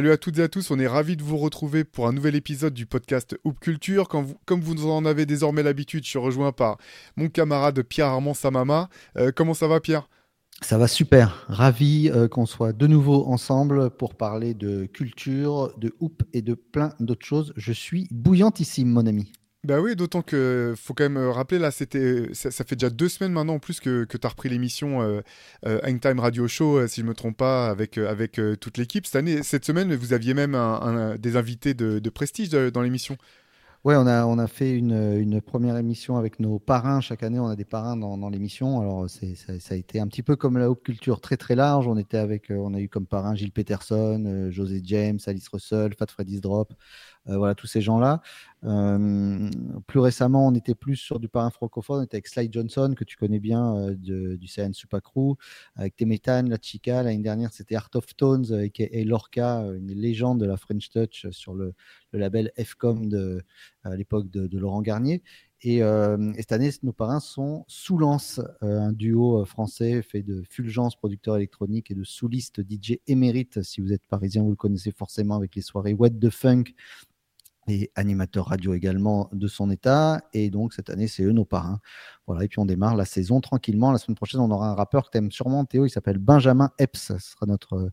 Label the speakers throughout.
Speaker 1: Salut à toutes et à tous, on est ravis de vous retrouver pour un nouvel épisode du podcast Hoop Culture. comme vous en avez désormais l'habitude, je suis rejoint par mon camarade Pierre-Armand Samama. Euh, comment ça va Pierre?
Speaker 2: Ça va super. Ravi euh, qu'on soit de nouveau ensemble pour parler de culture, de hoop et de plein d'autres choses. Je suis bouillantissime, mon ami.
Speaker 1: Bah oui, d'autant que faut quand même euh, rappeler, là, c'était, ça, fait déjà deux semaines maintenant en plus que, que tu as repris l'émission euh, euh, Hangtime Radio Show, euh, si je me trompe pas, avec, avec toute l'équipe. Cette année, cette semaine, vous aviez même des invités de, prestige dans l'émission.
Speaker 2: Ouais, on a, on a fait une, une, première émission avec nos parrains. Chaque année, on a des parrains dans, dans l'émission. Alors, c'est, ça, a été un petit peu comme la haute culture, très très large. On était avec, on a eu comme parrain Gilles Peterson, José James, Alice Russell, Fat Freddy's Drop. Euh, voilà, tous ces gens-là. Euh, plus récemment, on était plus sur du parrain francophone. On était avec Sly Johnson, que tu connais bien, euh, de, du CN Super Crew, avec Temetan, La Chica. L'année dernière, c'était Art of Tones et Lorca, une légende de la French Touch sur le, label FCOM de, à l'époque de, Laurent Garnier. Et, cette année, nos parrains sont Soulance, un duo français fait de Fulgence, producteur électronique, et de Souliste, DJ émérite. Si vous êtes parisien, vous le connaissez forcément avec les soirées What the Funk et animateur radio également de son état. Et donc, cette année, c'est eux nos parrains. Voilà, et puis on démarre la saison tranquillement. La semaine prochaine, on aura un rappeur que tu aimes sûrement, Théo. Il s'appelle Benjamin Epps. Ce sera notre,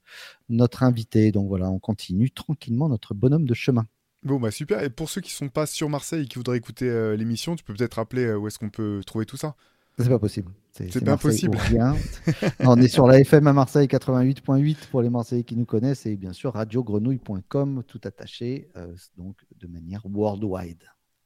Speaker 2: notre invité. Donc voilà, on continue tranquillement notre bonhomme de chemin.
Speaker 1: Bon, bah super. Et pour ceux qui ne sont pas sur Marseille et qui voudraient écouter euh, l'émission, tu peux peut-être rappeler euh, où est-ce qu'on peut trouver tout ça?
Speaker 2: C'est pas possible.
Speaker 1: C'est pas possible.
Speaker 2: on est sur la FM à Marseille 88.8 pour les Marseillais qui nous connaissent et bien sûr radiogrenouille.com tout attaché euh, donc de manière worldwide.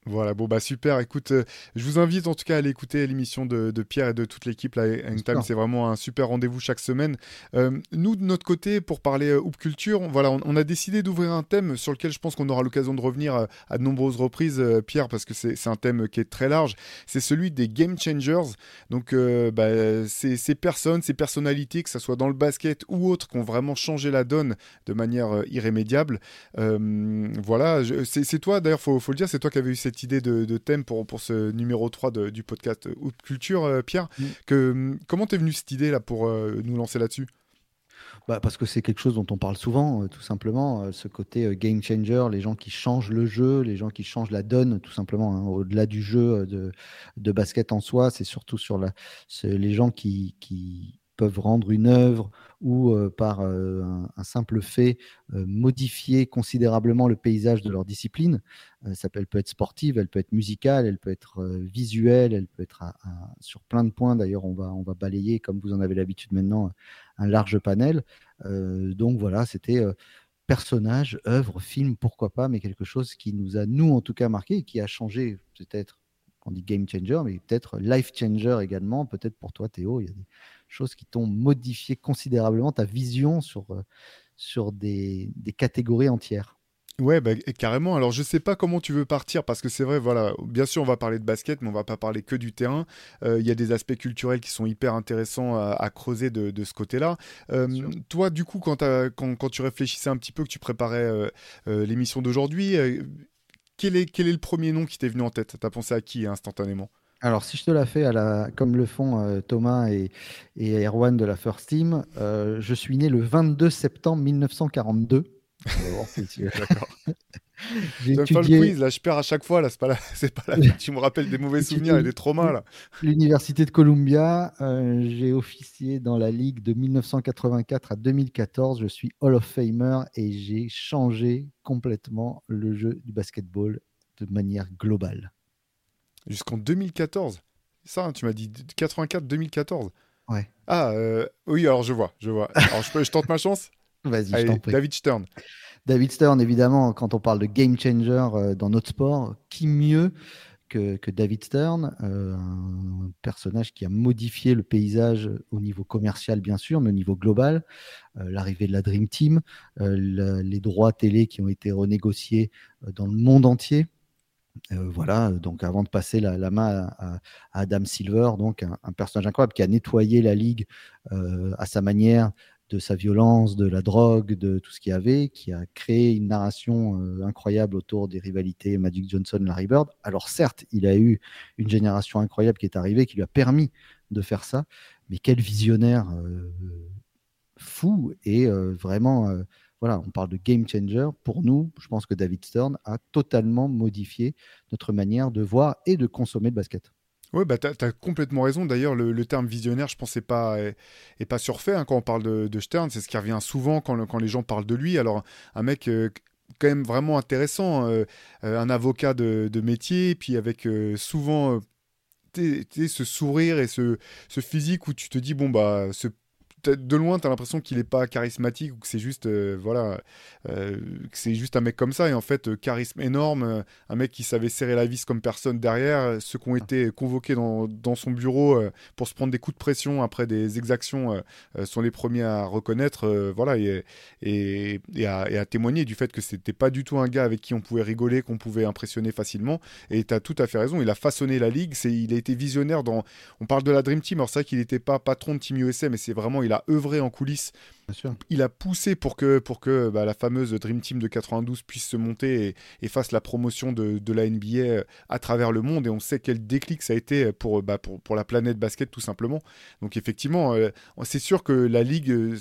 Speaker 1: Voilà, bon bah super. Écoute, euh, je vous invite en tout cas à aller écouter l'émission de, Pierre et de toute l'équipe. Là, Hangtime, c'est vraiment un super rendez-vous chaque semaine. Euh, nous, de notre côté, pour parler euh, Hoop Culture, voilà, on, a décidé d'ouvrir un thème sur lequel je pense qu'on aura l'occasion de revenir à de nombreuses reprises, Pierre, parce que c'est un thème qui est très large. C'est celui des game changers. Donc, bah, ces personnes, ces personnalités, que ce soit dans le basket ou autre, qui ont vraiment changé la donne de manière irrémédiable. voilà, c'est toi, d'ailleurs, faut, faut le dire, c'est toi qui avais eu cette cette idée de, thème pour, pour ce numéro 3 du podcast Hoop Culture, euh, Pierre. Mm. Que, hum, comment t'es venu cette idée là pour euh, nous lancer là-dessus?
Speaker 2: Bah parce que c'est quelque chose dont on parle souvent, euh, tout simplement, ce côté game changer, les gens qui changent le jeu, les gens qui changent la donne, tout simplement. Hein. Au-delà du jeu de, de, basket en soi, c'est surtout sur la, les gens qui, qui, peuvent rendre une œuvre ou euh, par euh, un, simple fait euh, modifier considérablement le paysage de leur discipline. ça peut, elle peut être sportive, elle peut être musicale, elle peut être visuelle, elle peut être sur plein de points. D'ailleurs, on va, on va balayer, comme vous en avez l'habitude maintenant, un large panel. donc voilà, c'était personnage, œuvre, film, pourquoi pas, mais quelque chose qui nous a, nous en tout cas, marqué et qui a changé peut-être on dit game changer, mais peut-être life changer également. Peut-être pour toi, Théo, choses qui t'ont modifié considérablement ta vision sur, euh, sur des, des catégories entières.
Speaker 1: Ouais, bah, carrément. Alors, je sais pas comment tu veux partir parce que c'est vrai, voilà, bien sûr, on va parler de basket, mais on va pas parler que du terrain. Euh, il y a des aspects culturels qui sont hyper intéressants à, creuser de, de ce côté-là. Euh, toi, du coup, quand, quand, quand, tu réfléchissais un petit peu, que tu préparais l'émission d'aujourd'hui, quel est, quel est le premier nom qui t'est venu en tête? Tu as pensé à qui instantanément?
Speaker 2: Alors, si je te la fais à la, comme le font euh, Thomas et, et, Erwan de la First Team, euh, je suis né le 22 septembre 1942. D'accord.
Speaker 1: J'ai étudié... le quiz, là, je perds à chaque fois, là, c'est pas, la... c'est pas tu me rappelles des mauvais souvenirs et des traumas, là.
Speaker 2: L'Université de Columbia, euh, j'ai officié dans la Ligue de 1984 à 2014, je suis Hall of Famer et j'ai changé complètement le jeu du basketball de manière globale.
Speaker 1: Jusqu'en 2014 Ça, hein, tu m'as dit 84-2014
Speaker 2: Ouais.
Speaker 1: Ah, euh, oui, alors je vois, je vois. Alors je, je tente ma chance
Speaker 2: Vas-y, je t'en prie.
Speaker 1: David Stern.
Speaker 2: David Stern, évidemment, quand on parle de game changer euh, dans notre sport, qui mieux que, que David Stern, euh, un personnage qui a modifié le paysage au niveau commercial, bien sûr, mais au niveau global. L'arrivée de la Dream Team, les droits télé qui ont été renégociés dans le monde entier. Euh, voilà, donc avant de passer la, main à, Adam Silver, donc un, personnage incroyable qui a nettoyé la ligue euh, à sa manière de sa violence, de la drogue, de tout ce qu'il y avait, qui a créé une narration euh, incroyable autour des rivalités Magic Johnson, Larry Bird. Alors certes, il a eu une génération incroyable qui est arrivée, qui lui a permis de faire ça, mais quel visionnaire fou et vraiment voilà, on parle de game changer. Pour nous, je pense que David Stern a totalement modifié notre manière de voir et de consommer le basket.
Speaker 1: Oui, bah, tu as, complètement raison. D'ailleurs, le, terme visionnaire, je pense, n'est pas, est, pas surfait hein, quand on parle de, Stern. C'est ce qui revient souvent quand, quand, les gens parlent de lui. Alors, un mec euh, quand même vraiment intéressant, euh, euh, un avocat de, métier, puis avec souvent ce sourire et ce, ce, physique où tu te dis, bon, bah, ce de loin, tu as l'impression qu'il n'est pas charismatique ou que c'est juste, euh, voilà, euh, c'est juste un mec comme ça. Et en fait, euh, charisme énorme, un mec qui savait serrer la vis comme personne derrière. Ceux qui ont été convoqués dans, dans son bureau pour se prendre des coups de pression après des exactions sont les premiers à reconnaître, voilà, et, et, à, témoigner du fait que c'était pas du tout un gars avec qui on pouvait rigoler, qu'on pouvait impressionner facilement. Et tu as tout à fait raison, il a façonné la ligue. C'est, il a été visionnaire dans. On parle de la Dream Team, alors c'est vrai qu'il n'était pas patron de Team USA, mais c'est vraiment, a œuvré en coulisses il a poussé pour que, pour que bah, la fameuse Dream Team de 92 puisse se monter et, fasse la promotion de, la NBA euh, à travers le monde. Et on sait quel déclic ça a été pour, bah, pour, pour, la planète basket, tout simplement. Donc, effectivement, euh, c'est sûr que la Ligue, euh,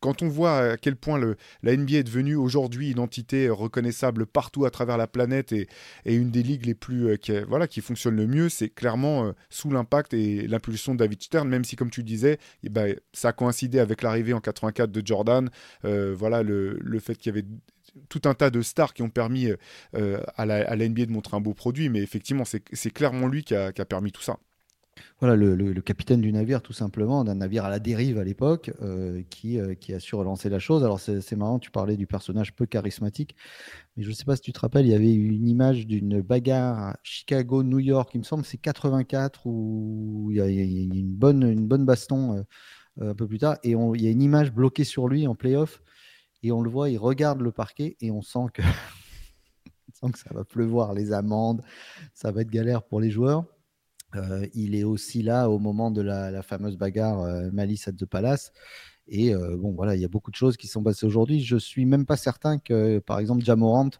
Speaker 1: quand on voit à quel point le, la NBA est devenue aujourd'hui une entité reconnaissable partout à travers la planète et, une des ligues les plus. qui, voilà, qui fonctionne le mieux, c'est clairement sous l'impact et l'impulsion de David Stern, même si, comme tu disais, eh bah, ça a coïncidé avec l'arrivée en 84 de Jordan. Euh, voilà le, fait qu'il y avait tout un tas de stars qui ont permis euh, à, la, NBA de montrer un beau produit, mais effectivement, c'est clairement lui qui a, permis tout ça.
Speaker 2: Voilà, le, capitaine du navire, tout simplement, d'un navire à la dérive à l'époque, euh, qui, qui a su relancer la chose. Alors, c'est marrant, tu parlais du personnage peu charismatique, mais je ne sais pas si tu te rappelles, il y avait une image d'une bagarre à Chicago, New York, il me semble, c'est 84, où il y a, une, bonne, une bonne baston euh, un peu plus tard. Et il y a une image bloquée sur lui en playoff. Et on le voit, il regarde le parquet et on sent que, ça va pleuvoir, les amendes, ça va être galère pour les joueurs. Euh, il est aussi là au moment de la, fameuse bagarre euh, Malice at the Palace. Et bon, voilà, il y a beaucoup de choses qui sont passées aujourd'hui. Je suis même pas certain que, par exemple, Jamorant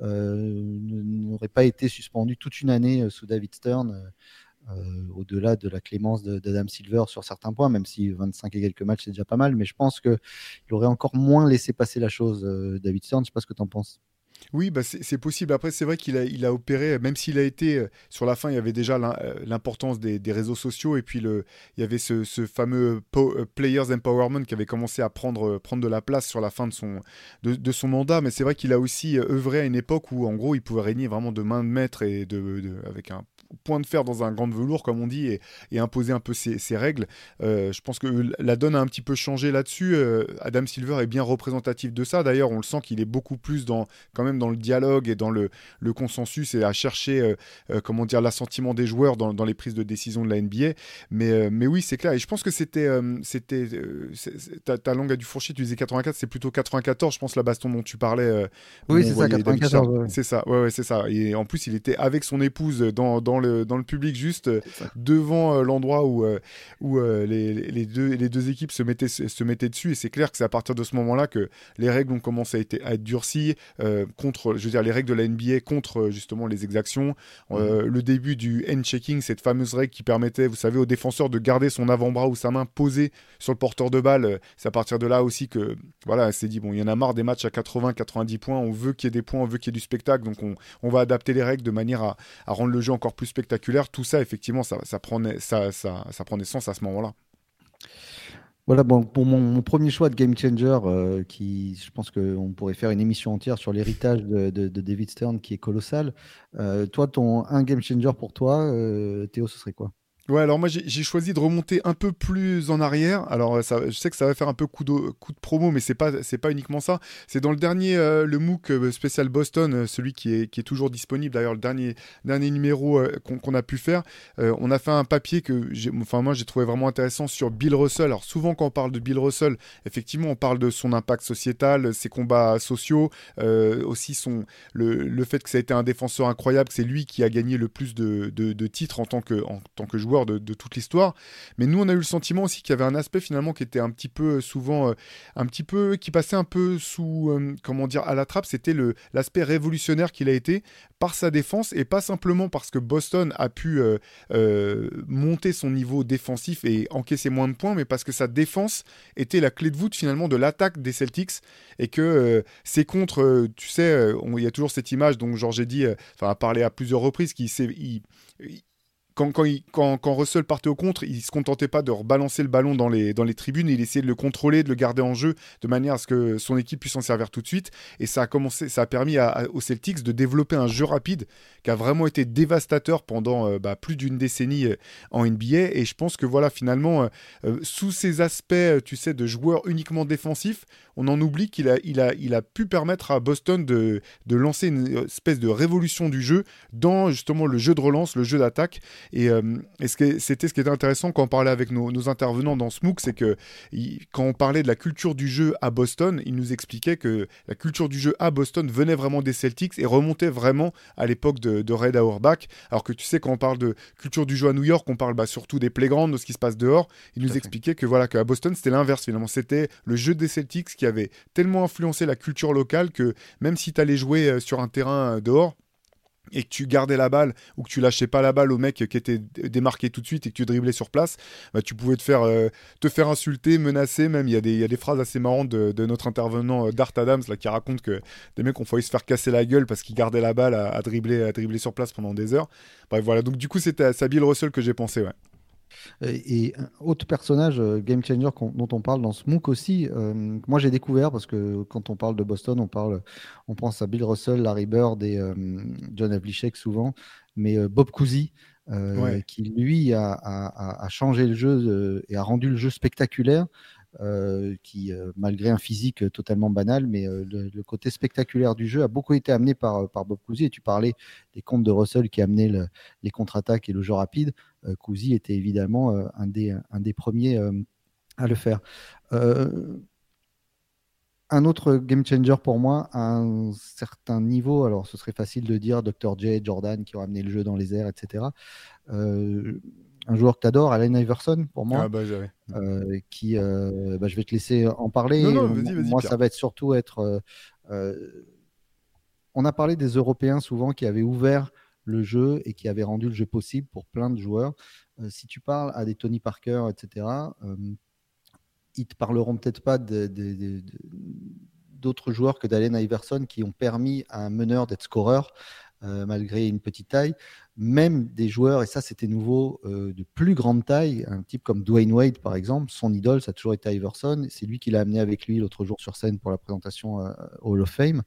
Speaker 2: n'aurait pas été suspendu toute une année sous David Stern euh, au-delà de la clémence d'Adam Silver sur certains points, même si 25 et quelques matchs, c'est déjà pas mal. Mais je pense qu'il aurait encore moins laissé passer la chose, euh, David Stern. Je sais pas ce que tu en penses.
Speaker 1: Oui, bah c'est possible. Après, c'est vrai qu'il a, opéré, même s'il a été, euh, sur la fin, il y avait déjà l'importance des, réseaux sociaux et puis il y avait ce, fameux Players Empowerment qui avait commencé à prendre, de la place sur la fin de son, de, son mandat. Mais c'est vrai qu'il a aussi œuvré à une époque où, en gros, il pouvait régner vraiment de main de maître et de, avec un point de fer dans un grand velours, comme on dit, et, imposer un peu ses, règles. Euh, je pense que la donne a un petit peu changé là-dessus. Euh, Adam Silver est bien représentatif de ça. D'ailleurs, on le sent qu'il est beaucoup plus dans, quand même dans le dialogue et dans le, le consensus et à chercher, euh, comment dire, l'assentiment des joueurs dans, dans, les prises de décision de la NBA. Mais, mais oui, c'est clair. Et je pense que c'était, c'était, ta, ta, langue a du fourcher. Tu disais 84, c'est plutôt 94, je pense, la baston dont tu parlais.
Speaker 2: oui, c'est ça, 94.
Speaker 1: C'est ça, ouais, ouais c'est ça. Et en plus, il était avec son épouse dans, dans le, dans le public, juste euh, devant euh, l'endroit où, euh, où les, les, deux, les deux équipes se mettaient, se mettaient dessus. Et c'est clair que c'est à partir de ce moment-là que les règles ont commencé à être, à être durcies contre, je veux dire, les règles de la NBA contre justement les exactions. Mhm. le début du hand-checking, cette fameuse règle qui permettait, vous savez, au défenseur de garder son avant-bras ou sa main posée sur le porteur de balle. C'est à partir de là aussi que, voilà, c'est dit, bon, il y en a marre des matchs à 80, 90 points. On veut qu'il y ait des points, on veut qu'il y ait du spectacle. Donc on, on va adapter les règles de manière à, à rendre le jeu encore plus spectaculaire. Tout ça, effectivement, ça, ça, prend, ça, ça, ça à ce moment-là.
Speaker 2: Voilà, bon, pour mon, premier choix de Game Changer, euh, qui, je pense qu'on pourrait faire une émission entière sur l'héritage de, David Stern qui est colossal. Euh, toi, ton un Game Changer pour toi, euh, Théo, ce serait quoi?
Speaker 1: Ouais, alors moi j'ai choisi de remonter un peu plus en arrière. Alors je sais que ça va faire un peu coup de, coup de promo, mais c'est pas pas uniquement ça. C'est dans le dernier euh, le MOOC euh, spécial Boston, euh, celui qui est, qui est toujours disponible. D'ailleurs le dernier dernier numéro qu'on a pu faire, on a fait un papier que enfin moi j'ai trouvé vraiment intéressant sur Bill Russell. Alors souvent quand on parle de Bill Russell, effectivement on parle de son impact sociétal, ses combats sociaux, aussi son le, le, fait que ça a été un défenseur incroyable, c'est lui qui a gagné le plus de, de, de titres en tant que en tant que joueur de, toute l'histoire. Mais nous, on a eu le sentiment aussi qu'il y avait un aspect finalement qui était un petit peu souvent, un petit peu, qui passait un peu sous, comment dire, à la trappe. C'était l'aspect révolutionnaire qu'il a été par sa défense et pas simplement parce que Boston a pu monter son niveau défensif et encaisser moins de points, mais parce que sa défense était la clé de voûte finalement de l'attaque des Celtics et que c'est contre, tu sais, il y a toujours cette image dont Georges dit, enfin, a parlé à plusieurs reprises, qu'il quand, Russell partait au contre, il se contentait pas de rebalancer le ballon dans les, dans les tribunes, il essayait de le contrôler, de le garder en jeu de manière à ce que son équipe puisse en servir tout de suite. Et ça a, commencé, ça a permis aux Celtics de développer un jeu rapide qui a vraiment été dévastateur pendant euh, bah, plus d'une décennie euh, en NBA. Et je pense que voilà, finalement, euh, sous ces aspects, tu sais, de joueurs uniquement défensifs, on en oublie qu'il a, il a, il a pu permettre à Boston de, de lancer une espèce de révolution du jeu dans justement le jeu de relance, le jeu d'attaque. Et, euh, c'était ce qui était intéressant quand on parlait avec nos, intervenants dans Smook, c'est que quand on parlait de la culture du jeu à Boston, ils nous expliquaient que la culture du jeu à Boston venait vraiment des Celtics et remontait vraiment à l'époque de, Red Auerbach. Alors que tu sais, quand on parle de culture du jeu à New York, on parle bah, surtout des playgrounds, de ce qui se passe dehors. Ils nous expliquaient que voilà qu'à Boston, c'était l'inverse finalement. C'était le jeu des Celtics qui avait tellement influencé la culture locale que même si tu allais jouer euh, sur un terrain euh, dehors, et que tu gardais la balle ou que tu lâchais pas la balle au mec qui était démarqué tout de suite et que tu driblais sur place, bah, tu pouvais te faire, euh, te faire insulter, menacer même. Il y, a des, y a des phrases assez marrantes de, notre intervenant euh, Dart Adams là, qui raconte que des mecs ont failli se faire casser la gueule parce qu'ils gardaient la balle à, dribbler, à dribbler sur place pendant des heures. Bref, voilà. Donc du coup, c'était à Sabil Russell que j'ai pensé, ouais.
Speaker 2: Et un autre personnage, euh, Game Changer, dont on parle dans Smook aussi, euh, moi j'ai découvert parce que quand on parle de Boston, on, parle, on pense à Bill Russell, Larry Bird et euh, John Havlicek souvent, mais Bob Cousy, qui lui a, a, changé le jeu et a rendu le jeu spectaculaire. Euh, qui, euh, malgré un physique totalement banal, mais euh, le, côté spectaculaire du jeu a beaucoup été amené par, Bob Cousy. Et tu parlais des comptes de Russell qui amenaient les contre-attaques et le jeu rapide. Cousy était évidemment un, des, un des premiers à le faire. un autre game changer pour moi à un certain niveau, alors ce serait facile de dire Dr. J, Jordan qui ont amené le jeu dans les airs, etc un joueur que tu adores, Allen Iverson, pour moi, ah, bah, euh, qui, euh, bah, je vais te laisser en parler. moi, ça va être surtout être. Euh, on a parlé des Européens souvent qui avaient ouvert le jeu et qui avaient rendu le jeu possible pour plein de joueurs. si tu parles à des Tony Parker, etc., ils te parleront peut-être pas d'autres joueurs que d'Allen Iverson qui ont permis à un meneur d'être scoreur. Malgré une petite taille même des joueurs, et ça c'était nouveau, euh, de plus grande taille, un type comme Dwayne Wade par exemple, son idole, ça a toujours été Iverson, c'est lui qui l'a amené avec lui l'autre jour sur scène pour la présentation euh, Hall of Fame.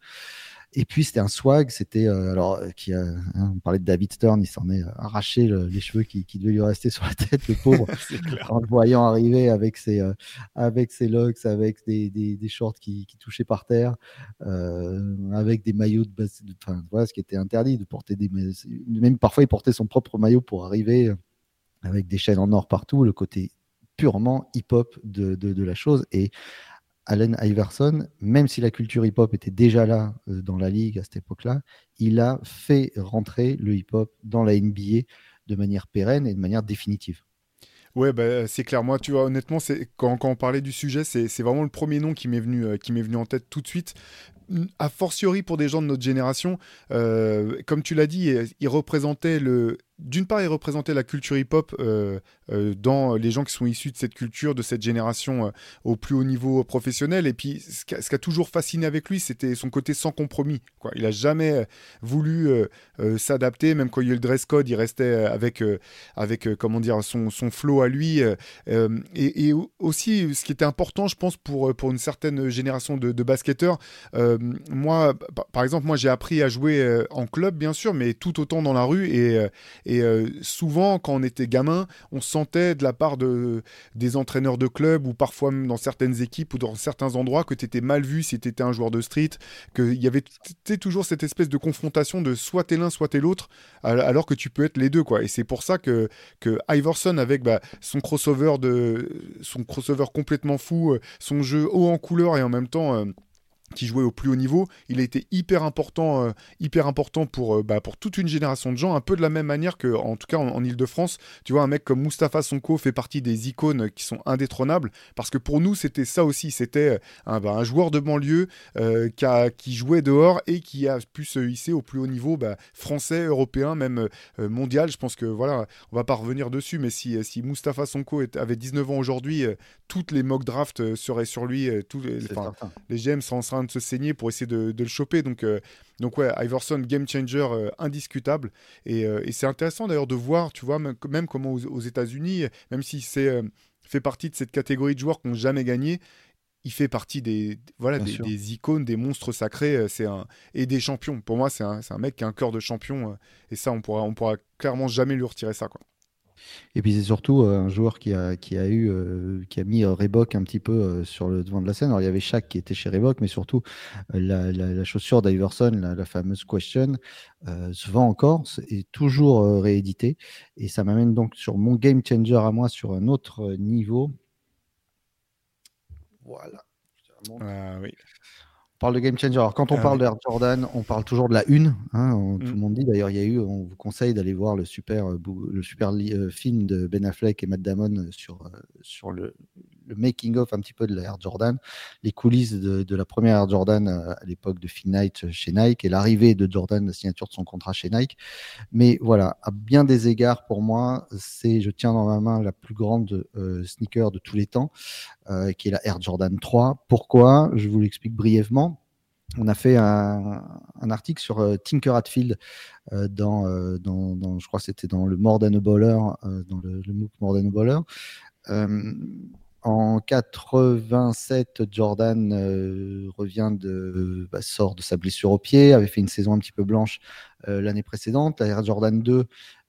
Speaker 2: Et puis c'était un swag, c'était euh, alors euh, qui a, hein, on parlait de David Stern, il s'en est arraché les cheveux qui, qui, devaient lui rester sur la tête, le pauvre, en le voyant arriver avec ses euh, avec ses locks, avec des, des, des shorts qui, qui, touchaient par terre, euh, avec des maillots de, enfin voilà ce qui était interdit de porter des même parfois il portait son propre maillot pour arriver avec des chaînes en or partout, le côté purement hip-hop de, de, de la chose. Et Allen Iverson, même si la culture hip-hop était déjà là euh, dans la ligue à cette époque-là, il a fait rentrer le hip-hop dans la NBA de manière pérenne et de manière définitive.
Speaker 1: Ouais, bah, c'est clair. Moi, tu vois, honnêtement, quand, on parlait du sujet, c'est vraiment le premier nom qui m'est venu, euh, qui m'est venu en tête tout de suite a fortiori pour des gens de notre génération, euh, comme tu l'as dit, il représentait le, d'une part, il représentait la culture hip-hop euh, euh, dans les gens qui sont issus de cette culture, de cette génération euh, au plus haut niveau professionnel. Et puis, ce qui a, toujours fasciné avec lui, c'était son côté sans compromis. Quoi. Il n'a jamais voulu s'adapter, même quand il y a eu le dress code, il restait avec, avec comment dire, son, son flow à lui. Et, aussi, ce qui était important, je pense, pour, pour une certaine génération de, basketteurs, moi, par exemple, moi, j'ai appris à jouer en club, bien sûr, mais tout autant dans la rue. Et euh, souvent, quand on était gamin, on sentait de la part de, des entraîneurs de club ou parfois dans certaines équipes ou dans certains endroits que tu étais mal vu si tu étais un joueur de street, qu'il y avait toujours cette espèce de confrontation de soit t'es l'un, soit t'es l'autre, alors que tu peux être les deux. quoi. Et c'est pour ça que, que Iverson, avec bah, son, crossover de, son crossover complètement fou, euh, son jeu haut en couleur et en même temps... Euh, qui jouait au plus haut niveau, il a été hyper important, euh, hyper important pour, euh, bah, pour toute une génération de gens, un peu de la même manière que, en tout cas en, Ile-de-France, tu vois, un mec comme Mustapha Sonko fait partie des icônes qui sont indétrônables, parce que pour nous, c'était ça aussi, c'était euh, bah, un, joueur de banlieue qui, a, qui, jouait dehors et qui a pu se hisser au plus haut niveau bah, français, européen, même mondial. Je pense que, voilà, on va pas revenir dessus, mais si, si Mustapha Sonko avait 19 ans aujourd'hui, toutes les mock drafts seraient sur lui, tous les, les GM seraient en de se saigner pour essayer de, le choper. Donc, euh, donc ouais, Iverson, game changer euh, indiscutable. Euh, et, c'est intéressant d'ailleurs de voir, tu vois, même, comment aux, États-Unis, même si c'est fait partie de cette catégorie de joueurs qui n'ont jamais gagné, il fait partie des voilà des, icônes, des monstres sacrés, c'est un et des champions. Pour moi, c'est un, un, mec qui a un cœur de champion et ça, on pourra on pourra clairement jamais lui retirer ça quoi.
Speaker 2: Et puis c'est surtout euh, un joueur qui a, qui a eu, euh, qui a mis euh, Reebok un petit peu sur le devant de la scène. Alors il y avait Shaq qui était chez Reebok, mais surtout la, chaussure d'Iverson, la, fameuse Question, se vend encore, est toujours réédité. Et ça m'amène donc sur mon game changer à moi sur un autre niveau. Voilà.
Speaker 1: Ah oui
Speaker 2: parle de game changer. Alors, quand on ah parle de Jordan, on parle toujours de la une. Hein, tout le mm. monde dit. D'ailleurs, il y a eu, on vous conseille d'aller voir le super, euh, le super euh, film de Ben Affleck et Matt Damon sur, euh, sur le, le making of un petit peu de la Air Jordan, les coulisses de, la première Air Jordan euh, à l'époque de Phil Knight chez Nike et l'arrivée de Jordan, la signature de son contrat chez Nike. Mais voilà, à bien des égards pour moi, c'est je tiens dans ma main la plus grande euh, sneaker de tous les temps, euh, qui est la Air Jordan 3. Pourquoi? Je vous l'explique brièvement on a fait un, article sur Tinker Hatfield dans, je crois que c'était dans le More Than Baller, dans le, MOOC More Baller. En 87, Jordan euh, revient de bah, sort de sa blessure au pied, avait fait une saison un petit peu blanche euh, l'année précédente. La Air Jordan 2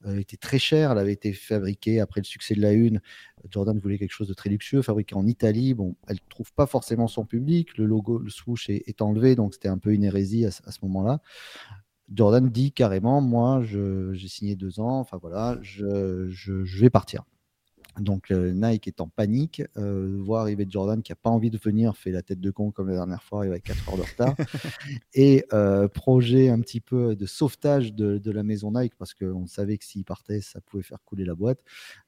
Speaker 2: euh, était très chère, elle avait été fabriquée après le succès de la une. Jordan voulait quelque chose de très luxueux, fabriqué en Italie. Bon, elle trouve pas forcément son public, le logo, le swoosh est, enlevé, donc c'était un peu une hérésie à, ce moment-là. Jordan dit carrément, moi, j'ai signé deux ans, enfin voilà, je, je vais partir. Donc euh, Nike est en panique, euh, voit arriver Jordan qui n'a pas envie de venir, fait la tête de con comme la dernière fois, il va 4 heures de retard. et euh, projet un petit peu de sauvetage de, la maison Nike, parce qu'on savait que s'il partait, ça pouvait faire couler la boîte.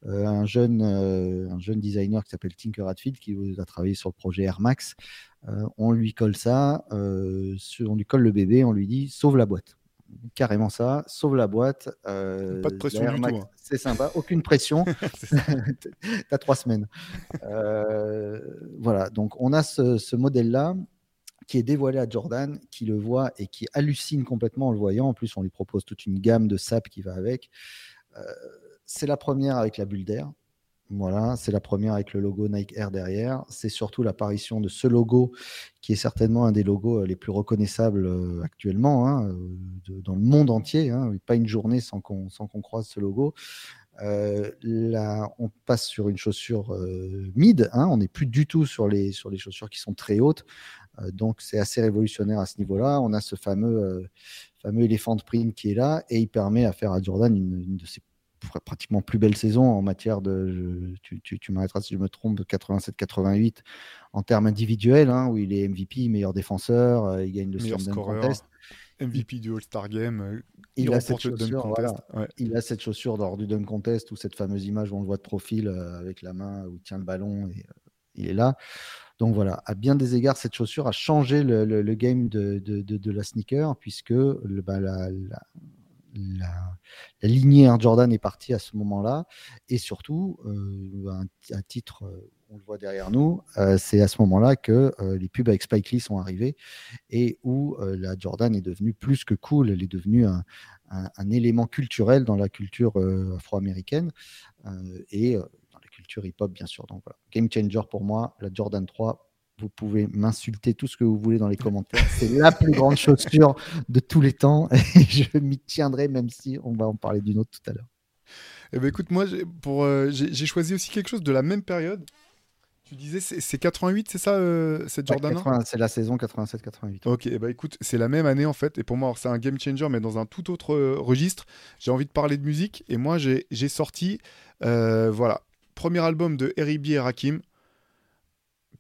Speaker 2: un, jeune, un jeune designer qui s'appelle Tinker Hatfield, qui a travaillé sur le projet Air Max, on lui colle ça, on lui colle le bébé, on lui dit sauve la boîte carrément ça. Sauve la boîte.
Speaker 1: Euh, pas de pression du tout. Hein.
Speaker 2: C'est sympa, aucune pression. tu as trois semaines. Euh, voilà, donc on a ce, modèle-là qui est dévoilé à Jordan, qui le voit et qui hallucine complètement en le voyant. En plus, on lui propose toute une gamme de sap qui va avec. Euh, c'est la première avec la bulle d'air. Voilà, c'est la première avec le logo Nike Air derrière. C'est surtout l'apparition de ce logo qui est certainement un des logos euh, les plus reconnaissables euh, actuellement hein, euh, dans le monde entier. Hein. Pas une journée sans qu'on croise ce logo. là, on passe sur une chaussure mid. Hein. on n'est plus du tout sur les, sur les chaussures qui sont très hautes. donc, c'est assez révolutionnaire à ce niveau-là. On a ce fameux, fameux éléphant print qui est là et il permet à faire à Jordan une de ses pratiquement plus belle saison en matière de, tu, tu, m'arrêteras si je me trompe, 87-88 en termes individuels, hein, où il est MVP, meilleur défenseur, euh, il gagne le
Speaker 1: meilleur Contest. MVP du All-Star Game. Euh, il,
Speaker 2: a cette chaussure, il a cette chaussure lors du Dunk Contest ou cette fameuse image où on le voit de profil euh, avec la main où il tient le ballon et il est là. Donc voilà, à bien des égards, cette chaussure a changé le, le, game de, de, de, la sneaker puisque le, bah, la, la, lignée Air Jordan est partie à ce moment-là. Et surtout, euh, un, titre, euh, on le voit derrière nous, euh, c'est à ce moment-là que les pubs avec Spike Lee sont arrivés et où la Jordan est devenue plus que cool. Elle est devenue un, élément culturel dans la culture afro-américaine et dans la culture hip-hop, bien sûr. Donc game changer pour moi, la Jordan 3 vous pouvez m'insulter tout ce que vous voulez dans les commentaires. C'est la plus grande chaussure de tous les temps et je m'y tiendrai même si on va en parler d'une autre tout à l'heure.
Speaker 1: Eh ben écoute, moi pour euh, j'ai choisi aussi quelque chose de la même période. Tu disais c'est 88, c'est ça euh, cette Jordan
Speaker 2: C'est la saison 87-88.
Speaker 1: Ok, eh ben écoute, c'est la même année en fait. Et pour moi, c'est un game changer, mais dans un tout autre euh, registre. J'ai envie de parler de musique et moi j'ai sorti, voilà, premier album de Eric et Rakim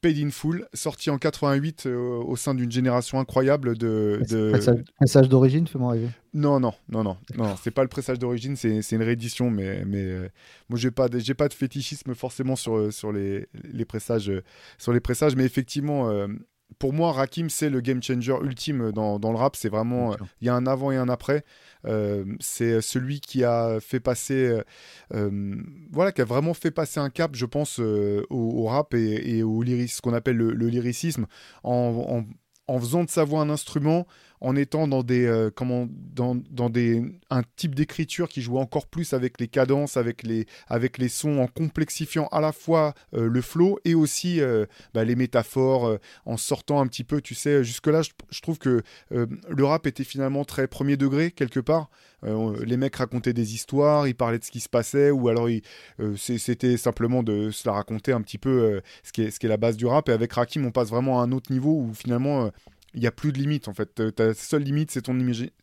Speaker 1: Paid in Full, sorti en 88 au sein d'une génération incroyable de.
Speaker 2: Message d'origine, fais-moi rêver.
Speaker 1: Non, non, non, non, non, c'est pas le pressage d'origine, c'est une réédition, mais, mais moi j'ai pas, j'ai pas de fétichisme forcément sur, sur les, les pressages, sur les pressages, mais effectivement, pour moi, Rakim, c'est le game changer ultime dans, dans le rap. C'est vraiment, euh, il y a un avant et un après. Euh, c'est celui qui a fait passer, euh, voilà, qui a vraiment fait passer un cap, je pense, au, rap et, au lyrisme, ce qu'on appelle le, lyricisme, en, en, faisant de sa voix un instrument, en étant dans des euh, comment dans, dans, des un type d'écriture qui joue encore plus avec les cadences, avec les avec les sons, en complexifiant à la fois euh, le flow et aussi euh, bah, les métaphores, en sortant un petit peu, tu sais, jusque là, je, trouve que le rap était finalement très premier degré quelque part. les mecs racontaient des histoires, ils parlaient de ce qui se passait, ou alors c'était simplement de se la raconter un petit peu ce, qui est, ce qui est la base du rap. Et avec Rakim, on passe vraiment à un autre niveau où finalement il n'y a plus de limite en fait. Ta seule limite, c'est ton,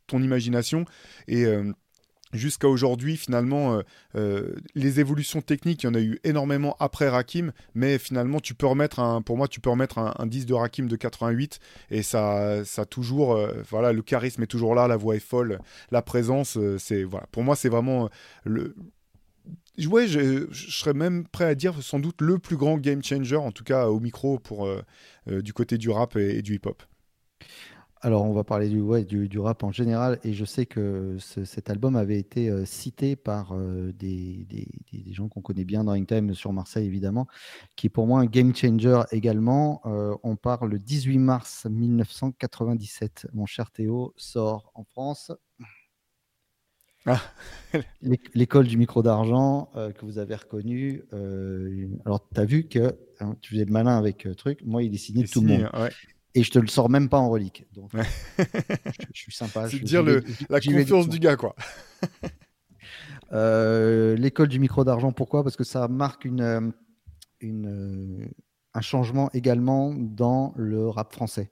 Speaker 1: ton imagination. Et euh, jusqu'à aujourd'hui, finalement, euh, euh, les évolutions techniques, il y en a eu énormément après Rakim, mais finalement, tu peux remettre un, pour moi, tu peux remettre un, 10 de Rakim de 88 et ça, ça toujours, voilà, le charisme est toujours là, la voix est folle, la présence, c'est, voilà, pour moi, c'est vraiment le. Ouais, je, serais même prêt à dire sans doute le plus grand game changer, en tout cas au micro pour du côté du rap et du hip-hop.
Speaker 2: Alors, on va parler du, ouais, du, rap en général, et je sais que cet album avait été euh, cité par euh, des, gens qu'on connaît bien dans Time sur Marseille, évidemment, qui est pour moi un game changer également. Euh, on parle le 18 mars 1997. Mon cher Théo sort en France. Ah. L'école du micro d'argent que vous avez reconnu. alors, tu as vu que hein, tu faisais le malin avec truc. Moi, il est signé de tout le monde et je te le sors même pas en relique. Donc, je, suis sympa.
Speaker 1: C'est dire le, la confiance du gars, quoi.
Speaker 2: Euh, l'école du micro d'argent, pourquoi? Parce que ça marque une, euh, une, euh, un changement également dans le rap français.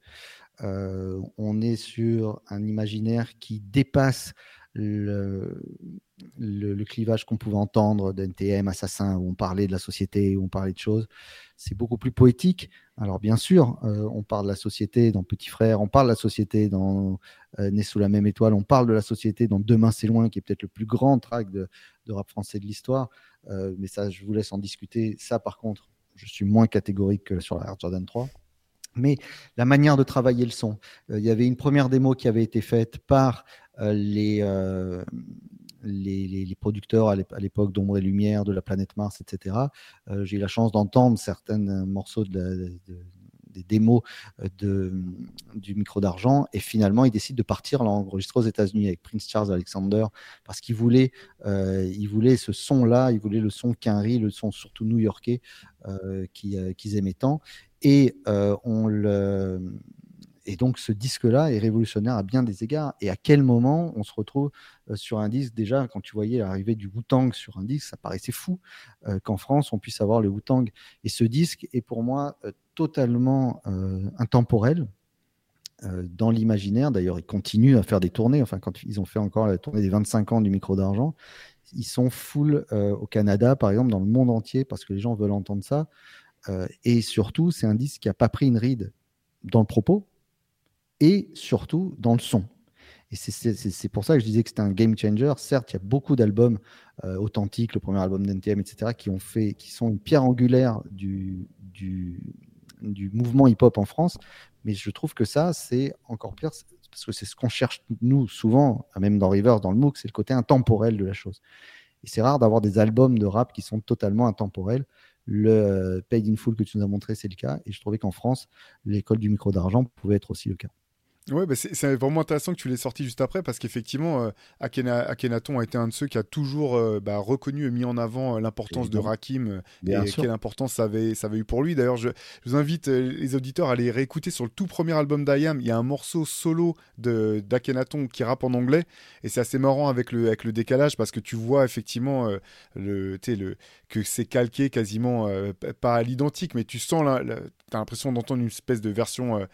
Speaker 2: on est sur un imaginaire qui dépasse le, clivage qu'on pouvait entendre d'NTM, Assassin, où on parlait de la société, où on parlait de choses. C'est beaucoup plus poétique. Alors bien sûr, euh, on parle de la société dans Petit Frère, on parle de la société dans euh, Né sous la même étoile, on parle de la société dans Demain c'est loin, qui est peut-être le plus grand track de, rap français de l'histoire. Euh, mais ça, je vous laisse en discuter. Ça, par contre, je suis moins catégorique que sur la Air Jordan 3 mais la manière de travailler le son. il y avait une première démo qui avait été faite par les, les, producteurs à l'époque d'Ombre et Lumière, de la planète Mars, etc. Euh, j'ai eu la chance d'entendre certains morceaux de, des démos euh, de, du micro d'argent et finalement il décide de partir l'enregistrer aux États-Unis avec Prince Charles Alexander parce qu'il voulait, euh, voulait ce son-là, il voulait le son Quinry, le son surtout new-yorkais qu'ils aimaient tant et on le et donc ce disque-là est révolutionnaire à bien des égards. Et à quel moment on se retrouve euh, sur un disque? Déjà, quand tu voyais l'arrivée du Wu-Tang sur un disque, ça paraissait fou euh, qu'en France on puisse avoir le Wu-Tang. Et ce disque est pour moi euh, totalement intemporel. dans l'imaginaire, d'ailleurs, ils continuent à faire des tournées. Enfin, quand ils ont fait encore la tournée des 25 ans du micro d'argent, ils sont full au Canada, par exemple, dans le monde entier, parce que les gens veulent entendre ça. et surtout, c'est un disque qui n'a pas pris une ride dans le propos, et surtout dans le son. Et c'est pour ça que je disais que c'était un game changer. Certes, il y a beaucoup d'albums euh, authentiques, le premier album d'NTM, etc., qui, ont fait, qui sont une pierre angulaire du, mouvement hip-hop en France. Mais je trouve que ça, c'est encore pire, parce que c'est ce qu'on cherche, nous, souvent, même dans Rivers, dans le MOOC, c'est le côté intemporel de la chose. Et c'est rare d'avoir des albums de rap qui sont totalement intemporels. Le euh, Paid in Full que tu nous as montré, c'est le cas. Et je trouvais qu'en France, l'école du micro d'argent pouvait être aussi le cas.
Speaker 1: Ouais, bah c'est vraiment intéressant que tu l'aies sorti juste après parce qu'effectivement, euh, Akhenaton a été un de ceux qui a toujours euh, bah, reconnu et mis en avant euh, l'importance de Rakim et quelle importance ça avait, ça avait eu pour lui. D'ailleurs, je, vous invite les auditeurs à aller réécouter sur le tout premier album d'Ayam. Il y a un morceau solo d'Akhenaton qui rappe en anglais et c'est assez marrant avec le, avec le décalage parce que tu vois effectivement le, le, que c'est calqué quasiment, pas à l'identique, mais tu sens, tu as l'impression d'entendre une espèce de version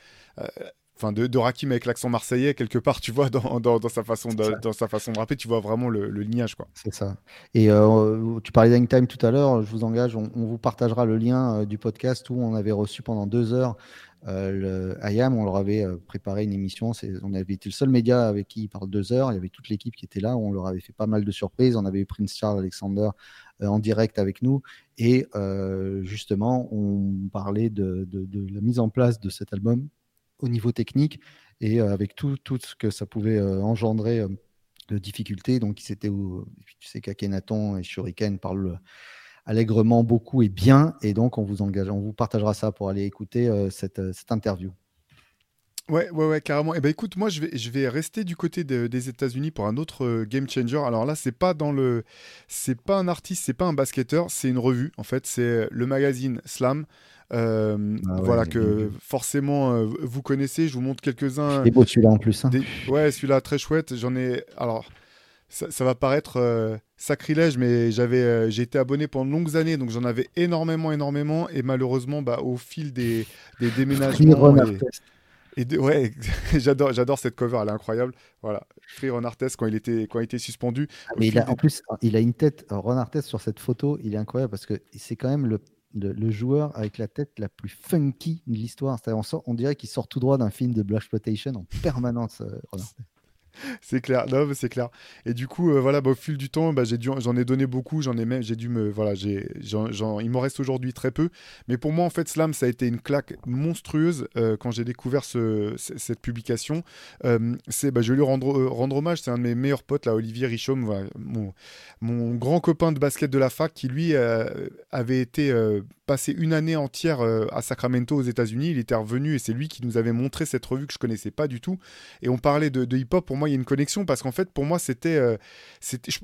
Speaker 1: enfin de, de Rakim avec l'accent marseillais quelque part, tu vois, dans, dans, sa façon de, dans sa façon de rapper, tu vois vraiment le, lignage, quoi.
Speaker 2: C'est ça. Et euh, tu parlais d'Hangtime tout à l'heure, je vous engage, on, vous partagera le lien euh, du podcast où on avait reçu pendant deux heures euh, le IAM, on leur avait préparé une émission. On avait été le seul média avec qui il parle deux heures. Il y avait toute l'équipe qui était là. On leur avait fait pas mal de surprises. On avait eu Prince Charles Alexander en direct avec nous. Et justement, on parlait de, de, la mise en place de cet album au niveau technique et euh, avec tout, tout ce que ça pouvait euh, engendrer euh, de difficultés. Donc, c'était où tu sais qu'Akenaton et Shuriken parlent allègrement beaucoup et bien. Et donc, on vous engage, on vous partagera ça pour aller écouter cette, cette, interview.
Speaker 1: Ouais, ouais, ouais, carrément. Et eh ben écoute, moi je vais, je vais rester du côté des États-Unis pour un autre game changer. Alors là, c'est pas dans le, c'est pas un artiste, c'est pas un basketteur, c'est une revue. En fait, c'est le magazine Slam. Euh, ah voilà que forcément euh, vous connaissez. Je vous montre quelques-uns.
Speaker 2: C'est beau celui-là en plus. Hein.
Speaker 1: Ouais, celui-là très chouette. J'en ai. Alors, ça, va paraître euh, sacrilège, mais j'avais, j'ai été abonné pendant de longues années, donc j'en avais énormément, énormément, et malheureusement, bah, au fil des, des déménagements. Et, ouais, j'adore, j'adore cette cover, elle est incroyable. Voilà, Free Ron Artest quand il était, quand il était suspendu.
Speaker 2: Ah, mais il a, en plus, il a une tête, Ron Artest sur cette photo, il est incroyable parce que c'est quand même le le, joueur avec la tête la plus funky de l'histoire. On, on, dirait qu'il sort tout droit d'un film de Black Exploitation en permanence. Euh,
Speaker 1: c'est clair, non, c'est clair. Et du coup, euh, voilà, bah, au fil du temps, bah, j'ai j'en ai donné beaucoup, j'en ai même, j'ai dû me, voilà, j'ai, il m'en reste aujourd'hui très peu. Mais pour moi, en fait, Slam, ça a été une claque monstrueuse euh, quand j'ai découvert ce, cette publication. Euh, c'est, bah, je vais lui rendre, rendre hommage. C'est un de mes meilleurs potes, là, Olivier Richaume, mon, mon, grand copain de basket de la fac, qui lui avait été passé une année entière à Sacramento aux États-Unis. Il était revenu et c'est lui qui nous avait montré cette revue que je connaissais pas du tout. Et on parlait de, de hip-hop. Pour moi, il y a une connexion parce qu'en fait, pour moi, c'était, euh,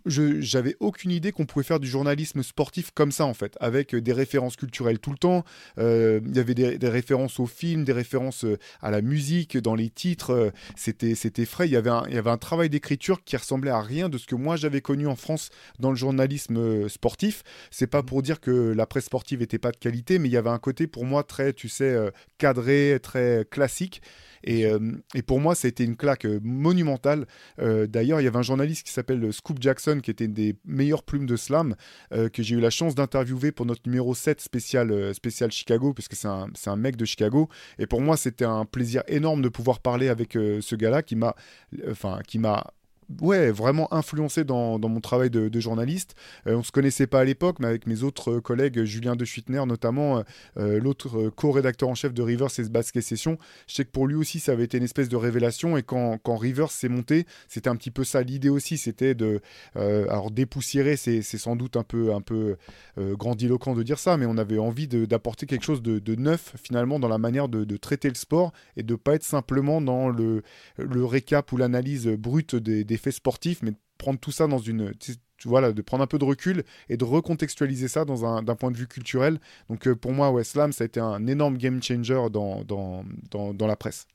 Speaker 1: j'avais aucune idée qu'on pouvait faire du journalisme sportif comme ça, en fait, avec euh, des références culturelles tout le temps. Euh, il y avait des, références aux films, des références à la musique, dans les titres. c'était, frais. Il y avait un, il y avait un travail d'écriture qui ressemblait à rien de ce que moi j'avais connu en France dans le journalisme sportif. C'est pas mmh. pour dire que la presse sportive était pas de qualité, mais il y avait un côté pour moi très, tu sais, cadré, très classique. Euh, et, pour moi, ça a été une claque euh, Euh, d'ailleurs, il y avait un journaliste qui s'appelle Scoop Jackson, qui était une des meilleures plumes de slam, que j'ai eu la chance d'interviewer pour notre numéro 7 spécial, spécial Chicago, puisque c'est un, un, mec de Chicago. Et pour moi, c'était un plaisir énorme de pouvoir parler avec ce gars-là qui m'a enfin, qui m'a ouais, vraiment influencé dans, dans mon travail de, journaliste. Euh, on se connaissait pas à l'époque, mais avec mes autres collègues, Julien de Schuitner notamment, euh, euh, l'autre co-rédacteur en chef de Rivers et Basket Session, je sais que pour lui aussi, ça avait été une espèce de révélation. Et quand, quand Rivers s'est monté, c'était un petit peu ça l'idée aussi, c'était de. alors, dépoussiérer, c'est sans doute un peu, un peu grandiloquent de dire ça, mais on avait envie d'apporter quelque chose de, de, neuf finalement dans la manière de, de, traiter le sport et de pas être simplement dans le, le récap ou l'analyse brute des sportif, mais de prendre tout ça dans une. Voilà, de prendre un peu de recul et de recontextualiser ça dans un, d'un point de vue culturel. Donc euh, pour moi, ouais, Slam, ça a été un énorme game changer dans, dans, dans, dans la presse.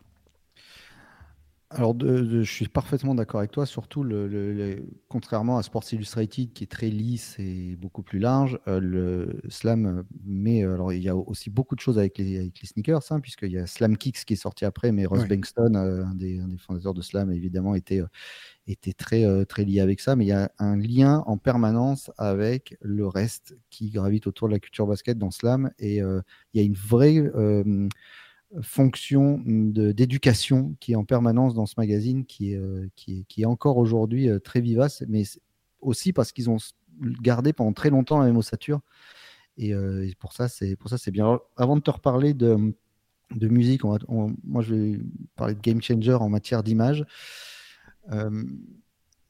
Speaker 2: Alors, je suis parfaitement d'accord avec toi. Surtout, le, contrairement à Sports Illustrated, qui est très lisse et beaucoup plus large, euh, le Slam mais Alors, il y a aussi beaucoup de choses avec les, avec les sneakers, hein, puisqu'il y a Slam Kicks qui est sorti après, mais Ross Bankston, euh, un, des, un, des, fondateurs de Slam, évidemment, était, était très, euh, très lié avec ça. Mais il y a un lien en permanence avec le reste qui gravite autour de la culture basket dans Slam. Et il y a une vraie fonction d'éducation qui est en permanence dans ce magazine, qui est, euh, qui qui est encore aujourd'hui euh, très vivace, mais aussi parce qu'ils ont gardé pendant très longtemps la même ossature. Et, euh, pour ça, c'est pour ça c'est bien. avant de te reparler de, de musique, on moi je vais parler de game changer en matière d'image.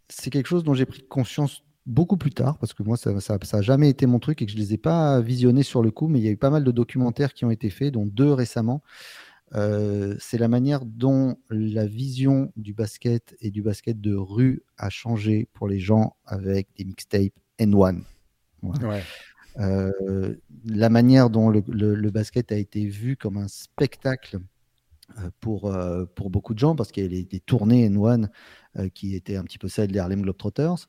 Speaker 2: c'est quelque chose dont j'ai pris conscience beaucoup plus tard, parce que moi, ça n'a ça, ça jamais été mon truc et que je ne les ai pas visionnés sur le coup, mais il y a eu pas mal de documentaires qui ont été faits, dont deux récemment. Euh, c'est la manière dont la vision du basket et du basket de rue a changé pour les gens avec des mixtapes N1. Euh, la manière dont le, le, basket a été vu comme un spectacle euh, pour, pour beaucoup de gens, parce qu'il y a des tournées N1 qui étaient un petit peu celles des Harlem Globetrotters.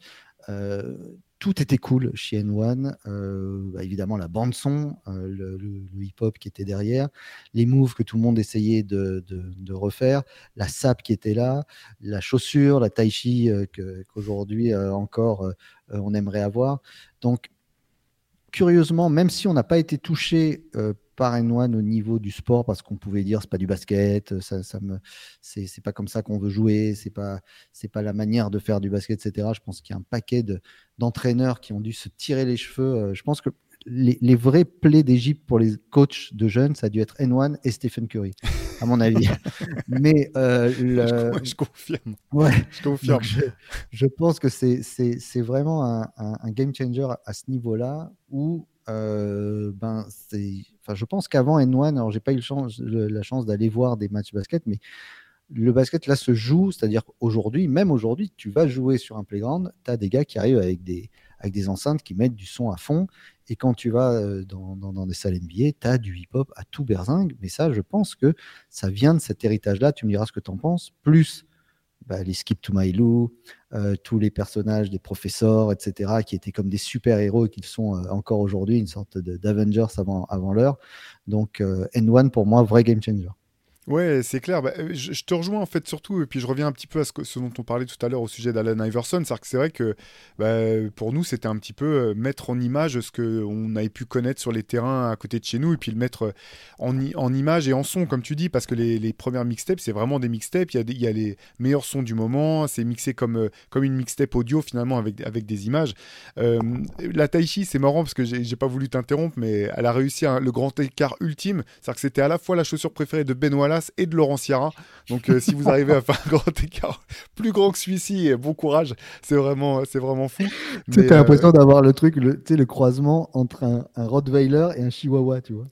Speaker 2: Euh, tout était cool chez N1. Euh, bah, évidemment, la bande-son, euh, le, hip-hop qui était derrière, les moves que tout le monde essayait de, refaire, la sap qui était là, la chaussure, la tai chi qu'aujourd'hui encore on aimerait avoir. Donc, curieusement, même si on n'a pas été touché par N1 au niveau du sport parce qu'on pouvait dire c'est pas du basket, ça, ça me, c'est pas comme ça qu'on veut jouer, c'est pas, c'est pas la manière de faire du basket, etc. Je pense qu'il y a un paquet d'entraîneurs qui ont dû se tirer les cheveux. Euh, je pense que les, les vrais plaies d'Égypte pour les coachs de jeunes, ça a dû être N1 et Stephen Curry, à mon avis. Mais euh,
Speaker 1: je, confirme.
Speaker 2: Ouais. Je confirme. Je, pense que c'est vraiment un, un, game changer à ce niveau-là où euh, ben, enfin, je pense qu'avant N1, alors j'ai pas eu la chance d'aller voir des matchs de basket, mais le basket là se joue, c'est-à-dire aujourd'hui, même aujourd'hui, tu vas jouer sur un playground, tu as des gars qui arrivent avec des, avec des enceintes qui mettent du son à fond, et quand tu vas euh, dans, dans, dans des salles NBA, tu as du hip-hop à tout berzingue, mais ça, je pense que ça vient de cet héritage-là, tu me diras ce que tu en penses, plus bah, les Skip to My Lou, euh, tous les personnages des professeurs, etc., qui étaient comme des super-héros et qui sont euh, encore aujourd'hui une sorte d'Avengers avant, avant l'heure. Donc, euh, N1, pour moi, vrai game changer.
Speaker 1: Ouais, c'est clair. Bah, euh, je, te rejoins en fait surtout, et puis je reviens un petit peu à ce, dont on parlait tout à l'heure au sujet d'Alan Iverson. C'est-à-dire que c'est vrai que bah, pour nous, c'était un petit peu euh, mettre en image ce qu'on avait pu connaître sur les terrains à côté de chez nous, et puis le mettre euh, en, image et en son, comme tu dis, parce que les, les premières mixtapes, c'est vraiment des mixtapes. Il y, a les meilleurs sons du moment, c'est mixé comme, comme une mixtape audio finalement avec, avec des images. la Taichi, c'est marrant parce que j'ai pas voulu t'interrompre, mais elle a réussi le grand écart ultime. C'est-à-dire que c'était à la fois la chaussure préférée de Ben Et de Laurent Sierra. Donc euh, si vous arrivez à faire un grand écart plus grand que celui-ci, bon courage, c'est vraiment, c'est vraiment fou.
Speaker 2: Tu as l'impression euh, d'avoir le truc, le, le croisement entre un, Rottweiler et un Chihuahua, tu vois.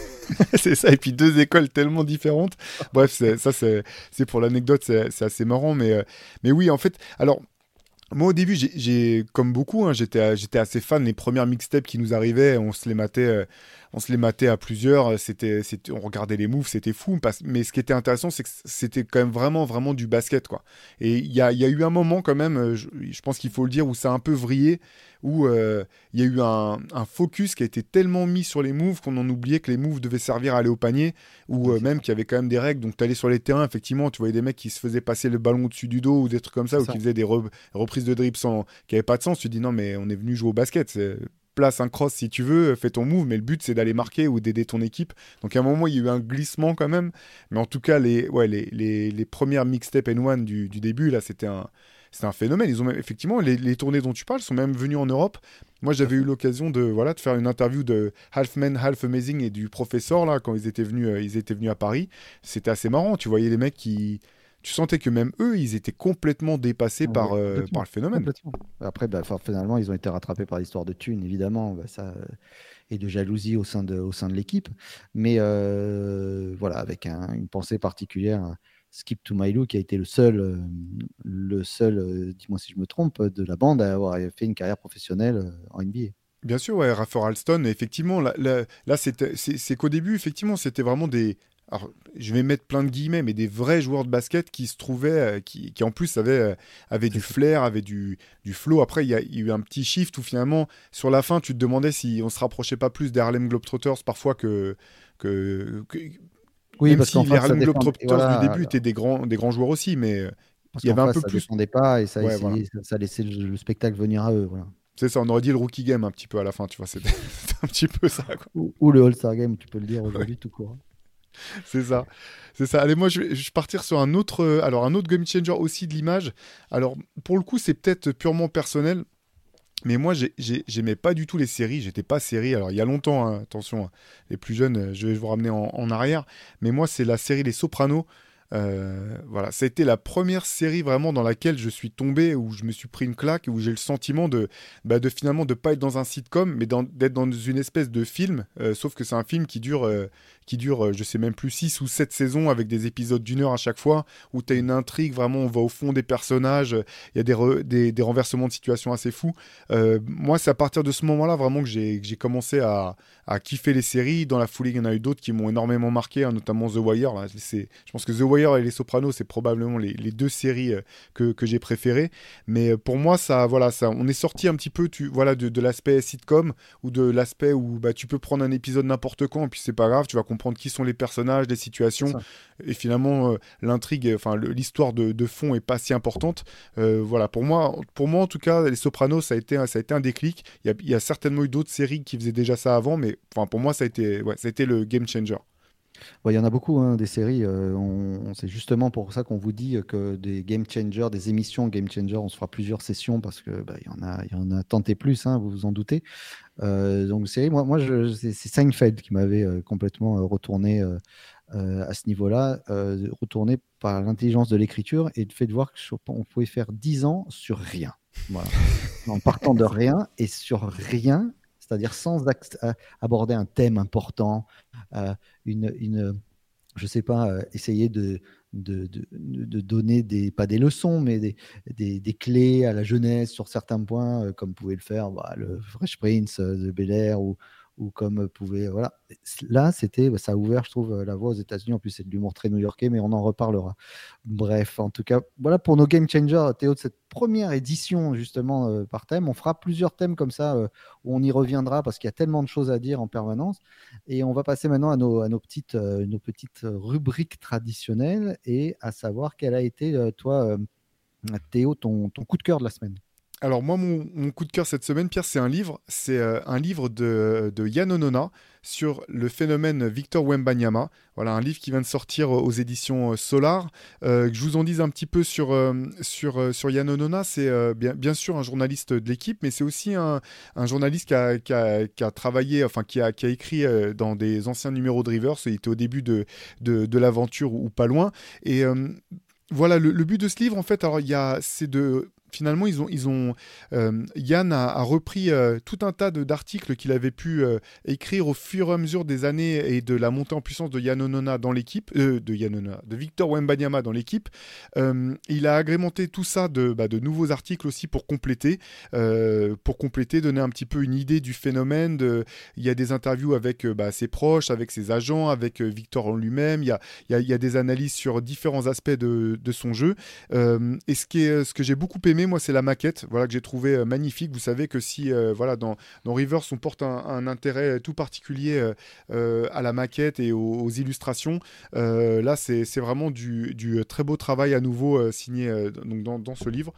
Speaker 1: c'est ça, et puis deux écoles tellement différentes. Bref, ça, c'est pour l'anecdote, c'est assez marrant. Mais, euh, mais oui, en fait, alors, moi, au début, j'ai, comme beaucoup, hein, j'étais, j'étais assez fan des premières mixtapes qui nous arrivaient. On se les matait, on se les matait à plusieurs, euh, c'était, on regardait les moves, c'était fou. Mais ce qui était intéressant, c'est que c'était quand même vraiment, vraiment du basket, quoi. Et il y a, eu un moment quand même, euh, je, pense qu'il faut le dire, où ça a un peu vrillé, où euh, il y a eu un, focus qui a été tellement mis sur les moves qu'on en oubliait que les moves devaient servir à aller au panier, ou même qu'il y avait quand même des règles. Donc tu allais sur les terrains, effectivement, tu voyais des mecs qui se faisaient passer le ballon au-dessus du dos ou des trucs comme ça, ou qui faisaient des reprises de dribble sans, qui n'avaient pas de sens. Tu dis non, mais on est venu jouer au basket, place un cross si tu veux, fais ton move, mais le but c'est d'aller marquer ou d'aider ton équipe. Donc à un moment, il y a eu un glissement quand même. Mais en tout cas, les, ouais, les, les, les premières mixtapes N1 du, du début, là, c'était un, un phénomène. Ils ont effectivement, les, les, tournées dont tu parles sont même venues en Europe. Moi, j'avais eu l'occasion de, voilà, de faire une interview de Half Man, Half Amazing et du professeur, là, quand ils étaient venus, euh, ils étaient venus à Paris. C'était assez marrant. Tu voyais les mecs qui tu sentais que même eux, ils étaient complètement dépassés par, euh, par le phénomène.
Speaker 2: Après, bah, finalement, ils ont été rattrapés par l'histoire de thunes, évidemment, bah, ça, euh, et de jalousie au sein de, au sein de l'équipe. Mais euh, voilà, avec une pensée particulière. Skip to My qui a été le seul, le seul, dis-moi si je me trompe, de la bande à avoir fait une carrière professionnelle en NBA.
Speaker 1: Bien sûr, ouais, Rafa Alston, effectivement, là, là, là c'est qu'au début, effectivement, c'était vraiment des, alors, je vais mettre plein de guillemets, mais des vrais joueurs de basket qui se trouvaient, euh, qui, en plus avaient, euh, du flair, avaient du, du flow. Après, il y, a eu un petit shift où finalement, sur la fin, tu te demandais si on se rapprochait pas plus des Harlem Globetrotters parfois que. que, oui, parce que les Harlem Globetrotters du début étaient des grands, des grands joueurs aussi, mais euh,
Speaker 2: il y avait un peu ça plus. Ça pas et ça, ça, laissait le, spectacle venir à eux. Voilà.
Speaker 1: C'est ça, on aurait dit le rookie game un petit peu à la fin, tu vois, c'était un petit peu ça.
Speaker 2: Ou, le All-Star game, tu peux le dire aujourd'hui tout court.
Speaker 1: c'est ça. C'est ça. Allez, moi, je vais, partir sur un autre, euh, alors un autre game changer aussi de l'image. Alors, pour le coup, c'est peut-être purement personnel. Mais moi, j'aimais pas du tout les séries. J'étais pas série. Alors, il y a longtemps, hein, attention, hein. les plus jeunes, je vais vous ramener en, en arrière. Mais moi, c'est la série Les Sopranos. Euh, voilà, été la première série vraiment dans laquelle je suis tombé, où je me suis pris une claque, où j'ai le sentiment de, bah, de finalement de pas être dans un sitcom, mais d'être dans une espèce de film, euh, sauf que c'est un film qui dure, euh, qui dure, je sais même plus, 6 ou 7 saisons avec des épisodes d'une heure à chaque fois, où tu as une intrigue, vraiment on va au fond des personnages, il y a des, des, des, renversements de situation assez fous. moi, c'est à partir de ce moment-là vraiment que j'ai commencé à, à, kiffer les séries. Dans la foulée, il y en a eu d'autres qui m'ont énormément marqué, hein, notamment The Wire. Là, je pense que The Wire Wire et Les Sopranos, c'est probablement les, deux séries que, que j'ai préférées. Mais pour moi, ça, voilà, ça, on est sorti un petit peu, tu, voilà, de, de l'aspect sitcom ou de l'aspect où bah, tu peux prendre un épisode n'importe quand et puis c'est pas grave, tu vas comprendre qui sont les personnages, les situations et finalement l'intrigue, enfin l'histoire de, de, fond est pas si importante. voilà, pour moi, pour moi en tout cas, Les Sopranos, ça a été, ça a été un déclic. Il y a, il y a certainement eu d'autres séries qui faisaient déjà ça avant, mais enfin pour moi, ça a été, ouais, ça a été le game changer.
Speaker 2: Il y en a beaucoup, hein, des séries. Euh, on, c'est justement pour ça qu'on vous dit que des game changers, des émissions game changers, on se fera plusieurs sessions parce que bah, il y en a, il y en a tant et plus, hein, vous vous en doutez. Euh, donc série, moi, moi je, c'est, Seinfeld qui m'avait euh, complètement retourné à ce niveau-là, retourné par l'intelligence de l'écriture et le fait de voir qu'on pouvait faire 10 ans sur rien. Voilà. en partant de rien et sur rien c'est-à-dire sans euh, aborder un thème important, euh, une, je sais pas, euh, essayer de, de, de, donner des, pas des leçons, mais des, des, des, clés à la jeunesse sur certains points, comme pouvait le faire bah, le Fresh Prince de Bel Air ou, ou comme pouvait. Voilà. Là, c'était, bah, ça a ouvert, je trouve, la voie aux États-Unis. En plus, c'est de l'humour très new-yorkais, mais on en reparlera. Bref, en tout cas, voilà pour nos Game Changers, Théo, de cette première édition, justement, euh, par thème. On fera plusieurs thèmes comme ça, euh, où on y reviendra parce qu'il y a tellement de choses à dire en permanence. Et on va passer maintenant à nos, petites, euh, nos petites rubriques traditionnelles et à savoir quel a été, toi, Théo, ton, ton coup de cœur de la semaine.
Speaker 1: Alors moi, mon, coup de cœur cette semaine, Pierre, c'est un livre. C'est euh, un livre de, de Yann Onona sur le phénomène Victor Wembanyama. Voilà, un livre qui vient de sortir aux éditions euh, Solar. Euh, je vous en dise un petit peu sur, sur, sur Yann Onona. C'est bien, sûr un journaliste de l'équipe, mais c'est aussi un, un journaliste qui a, qui, a, qui a, travaillé, enfin qui a, qui a écrit dans des anciens numéros de Rivers. Il était au début de, de, l'aventure ou, pas loin. Et voilà, le, le, but de ce livre, en fait, alors il y c'est de finalement, ils ont, euh, Yann a, repris euh, tout un tas d'articles qu'il avait pu euh, écrire au fur et à mesure des années et de la montée en puissance de Yann Onona dans l'équipe, de Yann de Victor Wembanyama dans l'équipe. il a agrémenté tout ça de, bah, de nouveaux articles aussi pour compléter, pour compléter, donner un petit peu une idée du phénomène. Il y a des interviews avec bah, ses proches, avec ses agents, avec Victor en lui-même. Il a, il y a, des analyses sur différents aspects de, de son jeu. et ce, qui est, ce que j'ai beaucoup aimé, moi, c'est la maquette voilà, que j'ai trouvé euh, magnifique. Vous savez que si euh, voilà, dans, Rivers, on porte un, intérêt tout particulier euh, à la maquette et aux, illustrations, là, c'est vraiment du, très beau travail à nouveau signé dans ce livre.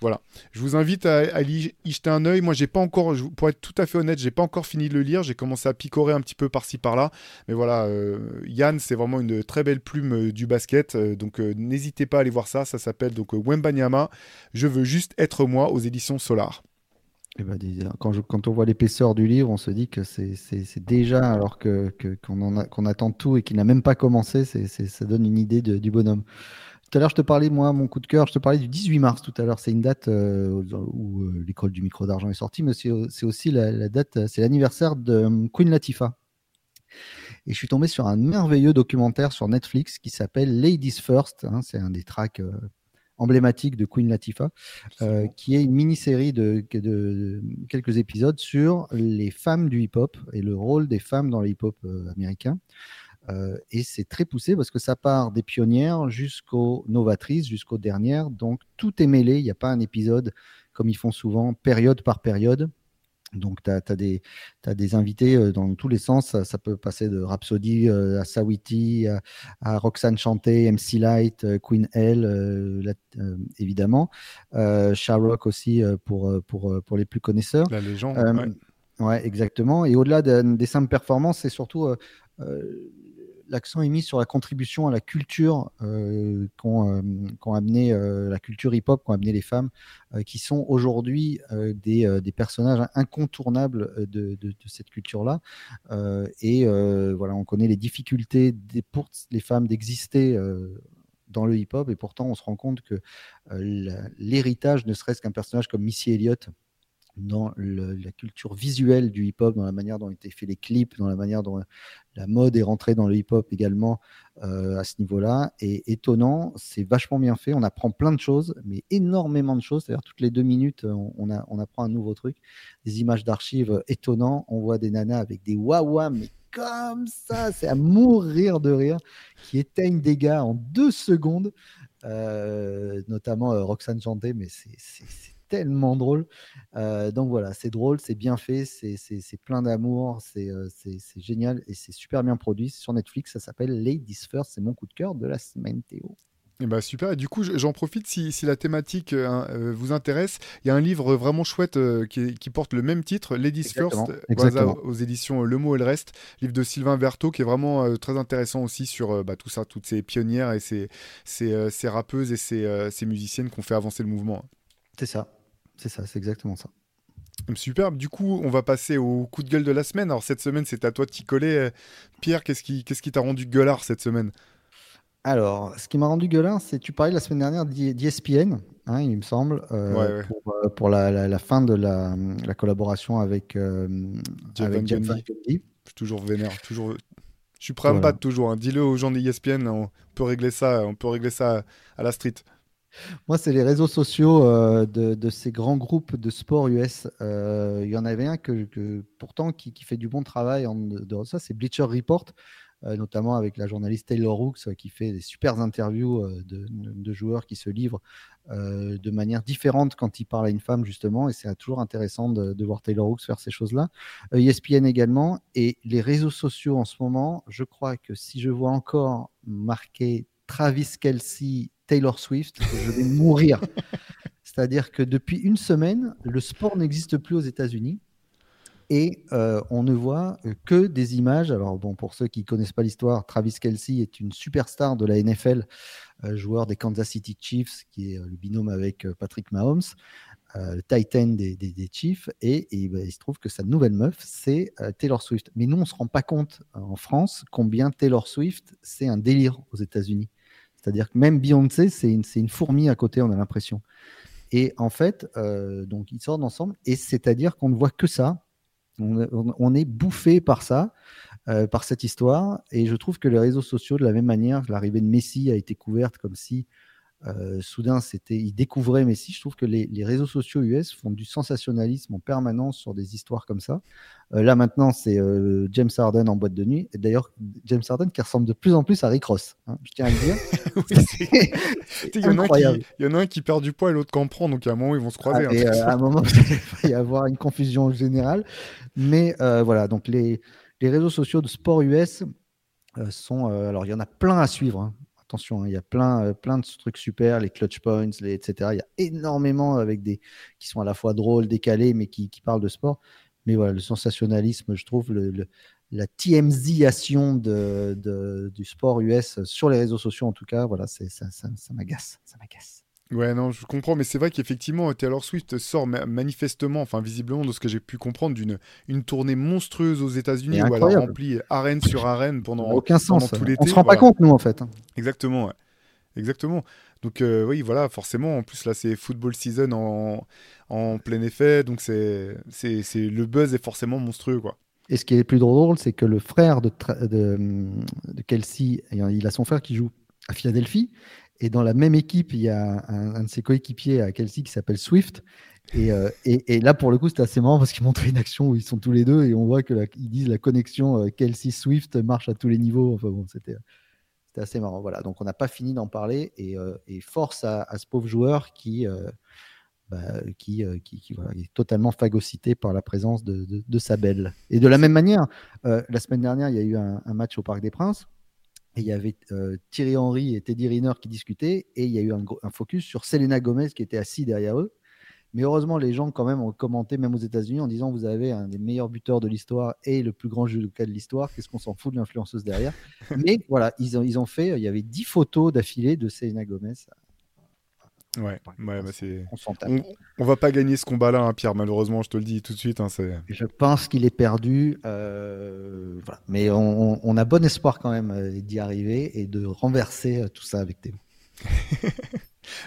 Speaker 1: Voilà. Je vous invite à, y jeter un œil. Moi, j'ai pas encore, pour être tout à fait honnête, j'ai pas encore fini de le lire. J'ai commencé à picorer un petit peu par-ci par-là. Mais voilà, euh, Yann, c'est vraiment une très belle plume euh, du basket. Euh, donc, n'hésitez pas à aller voir ça. Ça s'appelle donc Wembanyama. Je veux juste être moi aux éditions Solar.
Speaker 2: Eh ben, quand, quand, on voit l'épaisseur du livre, on se dit que c'est déjà, alors qu'on que, attend tout et qu'il n'a même pas commencé, ça donne une idée du bonhomme. Tout à l'heure, je te parlais, moi, mon coup de cœur, je te parlais du 18 mars tout à l'heure. C'est une date euh, où euh, l'école du micro d'argent est sortie, mais c'est aussi la, date, c'est l'anniversaire de euh, Queen Latifah. Et je suis tombé sur un merveilleux documentaire sur Netflix qui s'appelle Ladies First. Hein, c'est un des tracks emblématiques de Queen Latifah, qui est une mini-série de, de, quelques épisodes sur les femmes du hip-hop et le rôle des femmes dans le hip-hop américain. Euh, et c'est très poussé parce que ça part des pionnières jusqu'aux novatrices, jusqu'aux dernières. Donc tout est mêlé. Il n'y a pas un épisode comme ils font souvent, période par période. Donc, tu as, des, des invités euh, dans tous les sens. Ça, peut passer de Rhapsody euh, à Sawiti, à, Roxanne Chanté, MC Light, Queen L, évidemment. Sharrock aussi pour, pour, pour les plus connaisseurs.
Speaker 1: La légende.
Speaker 2: ouais. exactement. Et au-delà des simples performances, c'est surtout l'accent est mis sur la contribution à la culture euh, qu'ont euh, euh, la culture hip-hop, qu'ont amené les femmes, qui sont aujourd'hui des, personnages incontournables de, cette culture-là. et voilà, on connaît les difficultés pour les femmes d'exister dans le hip-hop, et pourtant on se rend compte que l'héritage, ne serait-ce qu'un personnage comme Missy Elliott, dans la culture visuelle du hip-hop, dans la manière dont ont été faits les clips, dans la manière dont la mode est rentrée dans le hip-hop également euh, à ce niveau-là. Et étonnant, c'est vachement bien fait. On apprend plein de choses, mais énormément de choses. C'est-à-dire toutes les deux minutes, on, a, on apprend un nouveau truc. Des images d'archives étonnants. On voit des nanas avec des wawa, mais comme ça, c'est à mourir de rire, qui éteignent des gars en deux secondes, euh, notamment euh, Roxane Chanté, mais c'est tellement drôle. Euh, donc voilà, c'est drôle, c'est bien fait, c'est plein d'amour, c'est génial et c'est super bien produit. Sur Netflix, ça s'appelle Ladies First, c'est mon coup de cœur de la semaine, Théo.
Speaker 1: Et eh bah ben, super, et du coup j'en profite si, si, la thématique euh, vous intéresse. Il y a un livre vraiment chouette euh, qui, qui, porte le même titre, Ladies First, aux éditions Le Mot et le Reste, livre de Sylvain Verteau qui est vraiment très intéressant aussi sur bah, tout ça, toutes ces pionnières et ces, ces, ces rappeuses et ces, ces musiciennes qui ont fait avancer le mouvement.
Speaker 2: C'est ça, c'est ça, c'est exactement ça.
Speaker 1: Superbe. Du coup, on va passer au coup de gueule de la semaine. Alors, cette semaine, c'est à toi de t'y coller. Pierre, qu'est-ce qui qu'est-ce qui t'a rendu gueulard cette semaine?
Speaker 2: Alors, ce qui m'a rendu gueulard, c'est tu parlais la semaine dernière d'ESPN, hein, il me semble, euh, Pour, euh, la, fin de la, collaboration avec, euh,
Speaker 1: avec Jeff Je suis toujours vénère. Toujours... Je suis prêt à me battre toujours. Hein. Dis-le aux gens d'ESPN, on peut régler ça, on peut régler ça à la street.
Speaker 2: Moi, c'est les réseaux sociaux euh, de, ces grands groupes de sport US. Euh, il y en avait un que, pourtant qui, fait du bon travail en de ça, c'est Bleacher Report, euh, notamment avec la journaliste Taylor Hooks qui fait des super interviews de, joueurs qui se livrent de manière différente quand il parle à une femme justement. Et c'est toujours intéressant de, voir Taylor Hooks faire ces choses-là. ESPN e également et les réseaux sociaux en ce moment. Je crois que si je vois encore marqué Travis Kelsey Taylor Swift, je vais mourir. C'est-à-dire que depuis une semaine, le sport n'existe plus aux États-Unis et euh, on ne voit que des images. Alors bon, pour ceux qui connaissent pas l'histoire, Travis Kelsey est une superstar de la NFL, euh, joueur des Kansas City Chiefs, qui est euh, le binôme avec Patrick Mahomes, le Titan des, Chiefs, et, bah, il se trouve que sa nouvelle meuf, c'est Taylor Swift. Mais nous, on se rend pas compte en France combien Taylor Swift, c'est un délire aux États-Unis. C'est-à-dire que même Beyoncé, c'est une, fourmi à côté, on a l'impression. Et en fait, euh, donc ils sortent ensemble, et c'est-à-dire qu'on ne voit que ça. On, est bouffé par ça, euh, par cette histoire. Et je trouve que les réseaux sociaux, de la même manière, l'arrivée de Messi a été couverte comme si euh, soudain, c'était, ils découvraient Messi. Je trouve que les, réseaux sociaux US font du sensationnalisme en permanence sur des histoires comme ça. Euh, là maintenant, c'est euh, James Harden en boîte de nuit. Et d'ailleurs, James Harden qui ressemble de plus en plus à Rick Ross. Hein, je tiens à le dire.
Speaker 1: il, y en a un qui, perd du poids et l'autre qui en prend. Donc à un moment, ils vont se croiser.
Speaker 2: Ah, et, à un moment, il va y avoir une confusion générale. Mais voilà, donc les, les réseaux sociaux de sport US sont. alors, il y en a plein à suivre. Hein. Attention, hein, il y a plein, euh, plein de trucs super, les clutch points, etc. Il y a énormément avec des qui sont à la fois drôles, décalés, mais qui, parlent de sport. Mais voilà, le sensationnalisme, je trouve, la TMZation de, du sport US sur les réseaux sociaux, en tout cas, voilà, ça m'agace. Ça m'agace.
Speaker 1: Ouais, non, je comprends, mais c'est vrai qu'effectivement, Taylor Swift sort manifestement, enfin visiblement, de ce que j'ai pu comprendre, d'une une tournée monstrueuse aux États-Unis où elle a rempli arène sur arène pendant,
Speaker 2: aucun sens. tout l'été. On se rend pas compte, nous, en fait. Hein.
Speaker 1: Exactement, ouais. Exactement. Donc, euh, oui, voilà, forcément, en plus, là, c'est football season en, en plein effet, donc c'est, c'est, le buzz est forcément monstrueux, quoi.
Speaker 2: Et ce qui est le plus drôle, c'est que le frère de, de, de Kelsey, il a son frère qui joue à Philadelphie, et dans la même équipe, il y a un, de ses coéquipiers à Kelsey qui s'appelle Swift. Euh, et, là, pour le coup, c'était assez marrant parce qu'ils montraient une action où ils sont tous les deux et on voit qu'ils disent la connexion euh, Kelsey-Swift marche à tous les niveaux. Enfin bon, c'était assez marrant. Voilà, donc on n'a pas fini d'en parler et, euh, force à, ce pauvre joueur qui, bah, qui, qui, est totalement phagocyté par la présence de, de, sa belle. Et de la même manière, la semaine dernière, il y a eu un match au Parc des Princes il y avait euh, Thierry Henry et Teddy Riner qui discutaient, et il y a eu un, focus sur Selena Gomez qui était assis derrière eux. Mais heureusement, les gens quand même ont commenté, même aux États-Unis, en disant vous avez un des meilleurs buteurs de l'histoire et le plus grand judoka de l'histoire. Qu'est-ce qu'on s'en fout de l'influenceuse derrière Mais voilà, ils ont, ils ont fait. Il y avait dix photos d'affilée de Selena Gomez
Speaker 1: Ouais, ouais bah c'est... On, on, va pas gagner ce combat-là, hein, Pierre, malheureusement, je te le dis tout de suite. Hein,
Speaker 2: je pense qu'il est perdu, euh, voilà. mais on, on, a bon espoir quand même euh, d'y arriver et de renverser euh, tout ça avec Théo.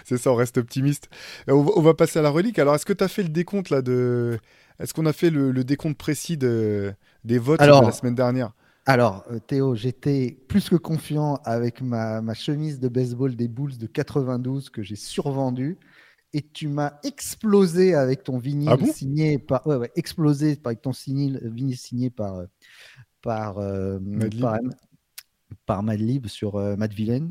Speaker 1: c'est ça, on reste optimiste. On va, on va, passer à la relique. Alors, est-ce que tu as fait le décompte là de. Est-ce qu'on a fait le, le décompte précis de, des votes
Speaker 2: Alors,
Speaker 1: de la semaine dernière?
Speaker 2: Alors, euh, Théo, j'étais plus que confiant avec ma, chemise de baseball des Bulls de 92 que j'ai survendue. Et tu m'as explosé avec ton vinyle
Speaker 1: ah
Speaker 2: signé par. Ouais, ouais, explosé avec ton vinyle, vinyle signé par, par, par, par, Madlib sur Matt Villain.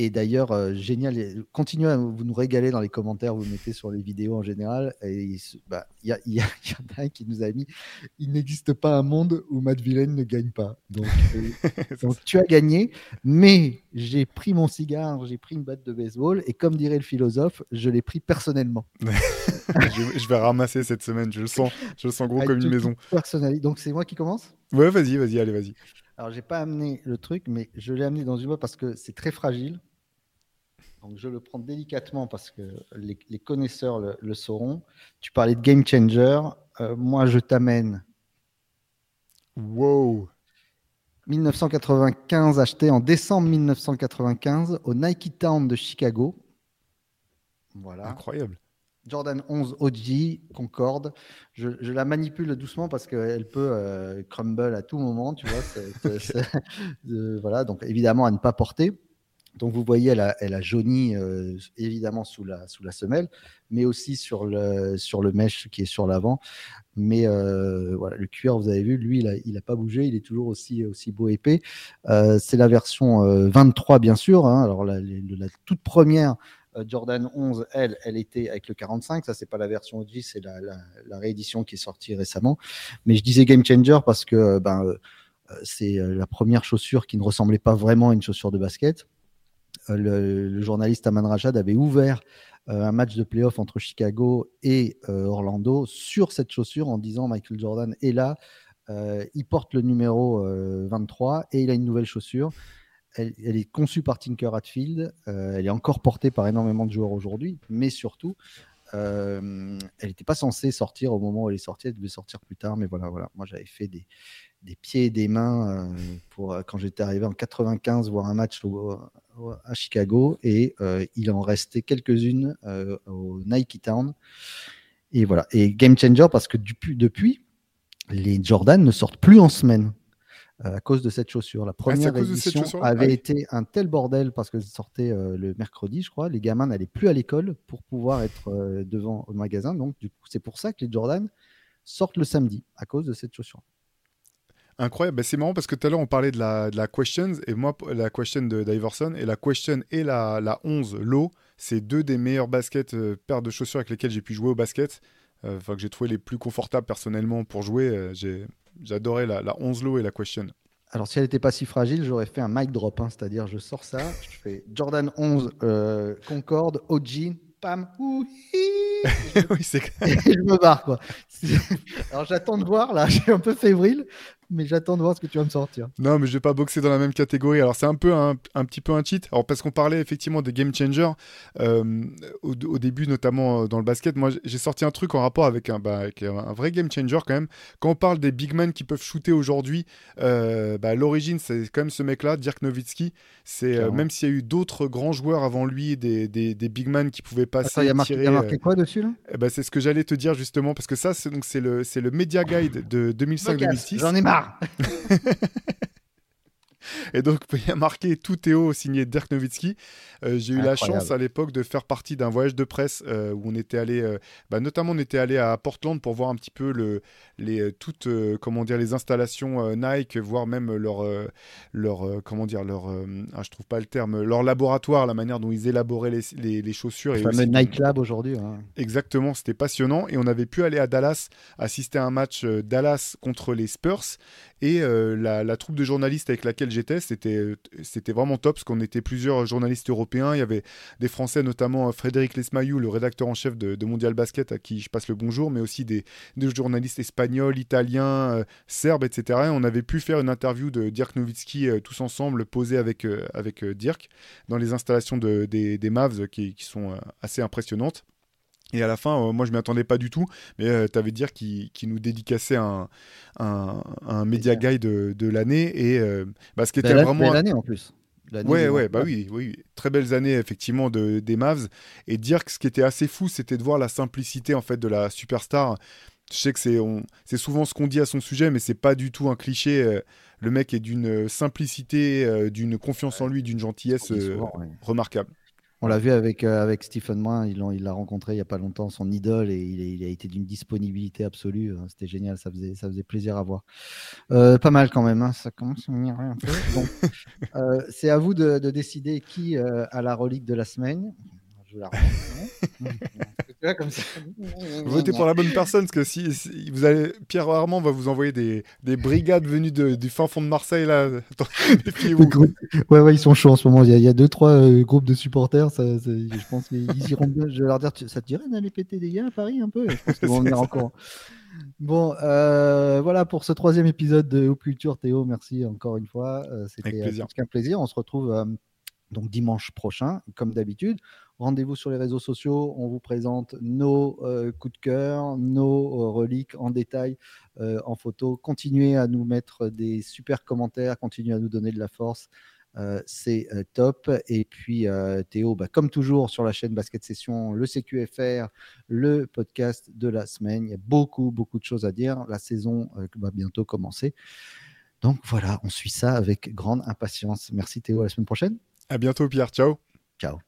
Speaker 2: Et d'ailleurs, euh, génial, continuez à vous nous régaler dans les commentaires, vous mettez sur les vidéos en général. Et il bah, y, y, en a un qui nous a mis il n'existe pas un monde où Matt Villain ne gagne pas. Donc, euh, tu as gagné, mais j'ai pris mon cigare, j'ai pris une batte de baseball, et comme dirait le philosophe, je l'ai pris personnellement.
Speaker 1: je, vais ramasser cette semaine, je le sens, je le sens gros comme une maison.
Speaker 2: Donc c'est moi qui commence?
Speaker 1: Ouais, vas-y, vas-y, allez, vas-y.
Speaker 2: Alors, j'ai pas amené le truc, mais je l'ai amené dans une boîte parce que c'est très fragile. Donc je le prends délicatement parce que les, connaisseurs le, sauront. Tu parlais de game changer. Euh, moi, je t'amène.
Speaker 1: Wow.
Speaker 2: 1995, acheté en décembre 1995 au Nike Town de Chicago.
Speaker 1: Voilà. Incroyable.
Speaker 2: Jordan 11 OG, Concorde. Je, la manipule doucement parce qu'elle peut euh, crumble à tout moment, tu vois. voilà, donc évidemment à ne pas porter. Donc vous voyez, elle a, jauni euh, évidemment sous la, semelle, mais aussi sur le, sur mesh qui est sur l'avant. Mais euh, le cuir, vous avez vu, lui, il n'a pas bougé, il est toujours aussi, aussi beau épais. Euh, c'est la version 23, bien sûr. Hein. Alors la, toute première Jordan 11, elle, elle était avec le 45. Ça, c'est pas la version OG, c'est la, la, réédition qui est sortie récemment. Mais je disais game changer parce que ben, c'est la première chaussure qui ne ressemblait pas vraiment à une chaussure de basket. Euh, le, journaliste Aman Rajad avait ouvert euh, un match de playoff entre Chicago et euh, Orlando sur cette chaussure en disant Michael Jordan est là, il porte le numéro 23 et il a une nouvelle chaussure. Elle, est conçue par Tinker Hatfield, elle est encore portée par énormément de joueurs aujourd'hui, mais surtout, elle n'était pas censée sortir au moment où elle est sortie, elle devait sortir plus tard, mais voilà, voilà. Moi j'avais fait des, pieds et des mains pour quand j'étais arrivé en 95 voir un match à Chicago et euh, il en restait quelques-unes euh, au Nike Town. Et voilà. Et game changer parce que depuis, depuis les Jordan ne sortent plus en semaine euh, à cause de cette chaussure. La ah, première édition avait ah été un tel bordel parce que sortait le mercredi, je crois. Les gamins n'allaient plus à l'école pour pouvoir être devant le magasin. Donc, du coup, c'est pour ça que les Jordan sortent le samedi à cause de cette chaussure.
Speaker 1: Incroyable. Bah, c'est marrant parce que tout à l'heure, on parlait de la, de la Questions et moi, la Question de d'Iverson et la Question et la, la 11 Low, c'est deux des meilleurs baskets, euh, paires de chaussures avec lesquelles j'ai pu jouer au basket. Euh, enfin, que j'ai trouvé les plus confortables personnellement pour jouer. Euh, j'ai J'adorais la, la 11 Low et la Question.
Speaker 2: Alors, si elle n'était pas si fragile, j'aurais fait un mic drop, hein, c'est-à-dire je sors ça, je fais Jordan 11 Concorde, OG, pam, oui, c'est je me barre quoi. Alors j'attends de voir là, suis un peu fébrile, mais j'attends de voir ce que tu vas me sortir.
Speaker 1: Non, mais je vais pas boxer dans la même catégorie. Alors c'est un peu un, un, petit peu un cheat. Alors parce qu'on parlait effectivement des game changers euh, au, début, notamment euh, dans le basket. Moi, j'ai sorti un truc en rapport avec un, bah, un, vrai game changer quand même. Quand on parle des big men qui peuvent shooter aujourd'hui, euh, bah, l'origine c'est quand même ce mec-là, Dirk Nowitzki. C'est même s'il y a eu d'autres grands joueurs avant lui, des, des, des big men qui pouvaient passer.
Speaker 2: il y a marqué, quoi dessus là?
Speaker 1: Eh ben, c'est ce que j'allais te dire justement parce que ça, c'est donc c'est le c'est le Media Guide de 2005-2006.
Speaker 2: J'en ai marre. Aha!
Speaker 1: Et donc, il y a marqué tout Théo signé Dirk Nowitzki. Euh, j'ai eu la chance à l'époque de faire partie d'un voyage de presse euh, où on était allé, euh, bah, notamment on était allé à Portland pour voir un petit peu le, les, toutes, comment dire, les installations Nike, voire même leur, leur comment dire, leur, ah, je trouve pas le terme, leur laboratoire, la manière dont ils élaboraient les, les, chaussures.
Speaker 2: Le fameux Nike Lab aujourd'hui. Hein.
Speaker 1: Exactement, c'était passionnant. Et on avait pu aller à Dallas, assister à un match Dallas contre les Spurs. Et la, la troupe de journalistes avec laquelle j'étais, c'était, c'était vraiment top parce qu'on était plusieurs journalistes européens. Il y avait des Français, notamment euh, Frédéric Lesmayou, le rédacteur en chef de, Mondial Basket, à qui je passe le bonjour, mais aussi des, des espagnols, italiens, euh, serbes, etc. on avait pu faire une interview de Dirk Nowitzki euh, tous ensemble, posée avec, avec Dirk, dans les installations de, des, Mavs qui sont assez impressionnantes. Et à la fin, euh, moi je m'y attendais pas du tout, mais euh, tu avais dire qu'il nous dédicaçait un, un, un Media Guide de, l'année. Et euh, bah, ce qui était vraiment.
Speaker 2: l'année en plus.
Speaker 1: Ouais, ouais, bah oui, oui, très belles années effectivement de, des Mavs. Et dire que ce qui était assez fou, c'était de voir la simplicité en fait de la superstar. Je sais que c'est souvent ce qu'on dit à son sujet, mais c'est pas du tout un cliché. Le mec est d'une simplicité, d'une confiance en lui, d'une gentillesse remarquable.
Speaker 2: On l'a vu avec, euh, avec Stephen Moin, il l'a rencontré il n'y a pas longtemps, son idole, et il, a été d'une disponibilité absolue. Hein. C'était génial, ça faisait, ça faisait plaisir à voir. Euh, pas mal quand même, hein. ça commence à m'énerver un peu. Euh, c'est à vous de, de décider qui a la relique de la semaine je la
Speaker 1: Votez pour la bonne personne, parce que si, vous allez, Pierre Armand va vous envoyer des, des brigades venues de, du fin fond de Marseille là.
Speaker 2: ouais, ouais, ils sont chauds en ce moment. Il y a, il y a deux, trois euh, groupes de supporters. Ça, je pense qu'ils iront bien. Je vais leur dire, ça te dirait d'aller péter des gars à Paris un peu? Je pense qu'ils vont venir encore. Bon, euh, voilà pour ce troisième épisode de Hoop Culture. Théo, merci encore une fois. Euh, c'était un plaisir. On se retrouve donc dimanche prochain, comme d'habitude. Rendez-vous sur les réseaux sociaux. On vous présente nos euh, coups de cœur, nos euh, reliques en détail, euh, en photo. Continuez à nous mettre des super commentaires, continuez à nous donner de la force. c'est top. Et puis Théo, bah, comme toujours sur la chaîne Basket Session, le CQFR, le podcast de la semaine. Il y a beaucoup, beaucoup de choses à dire. La saison va bientôt commencer. Donc voilà, on suit ça avec grande impatience. Merci Théo, à la semaine prochaine.
Speaker 1: À bientôt Pierre, ciao.
Speaker 2: Ciao.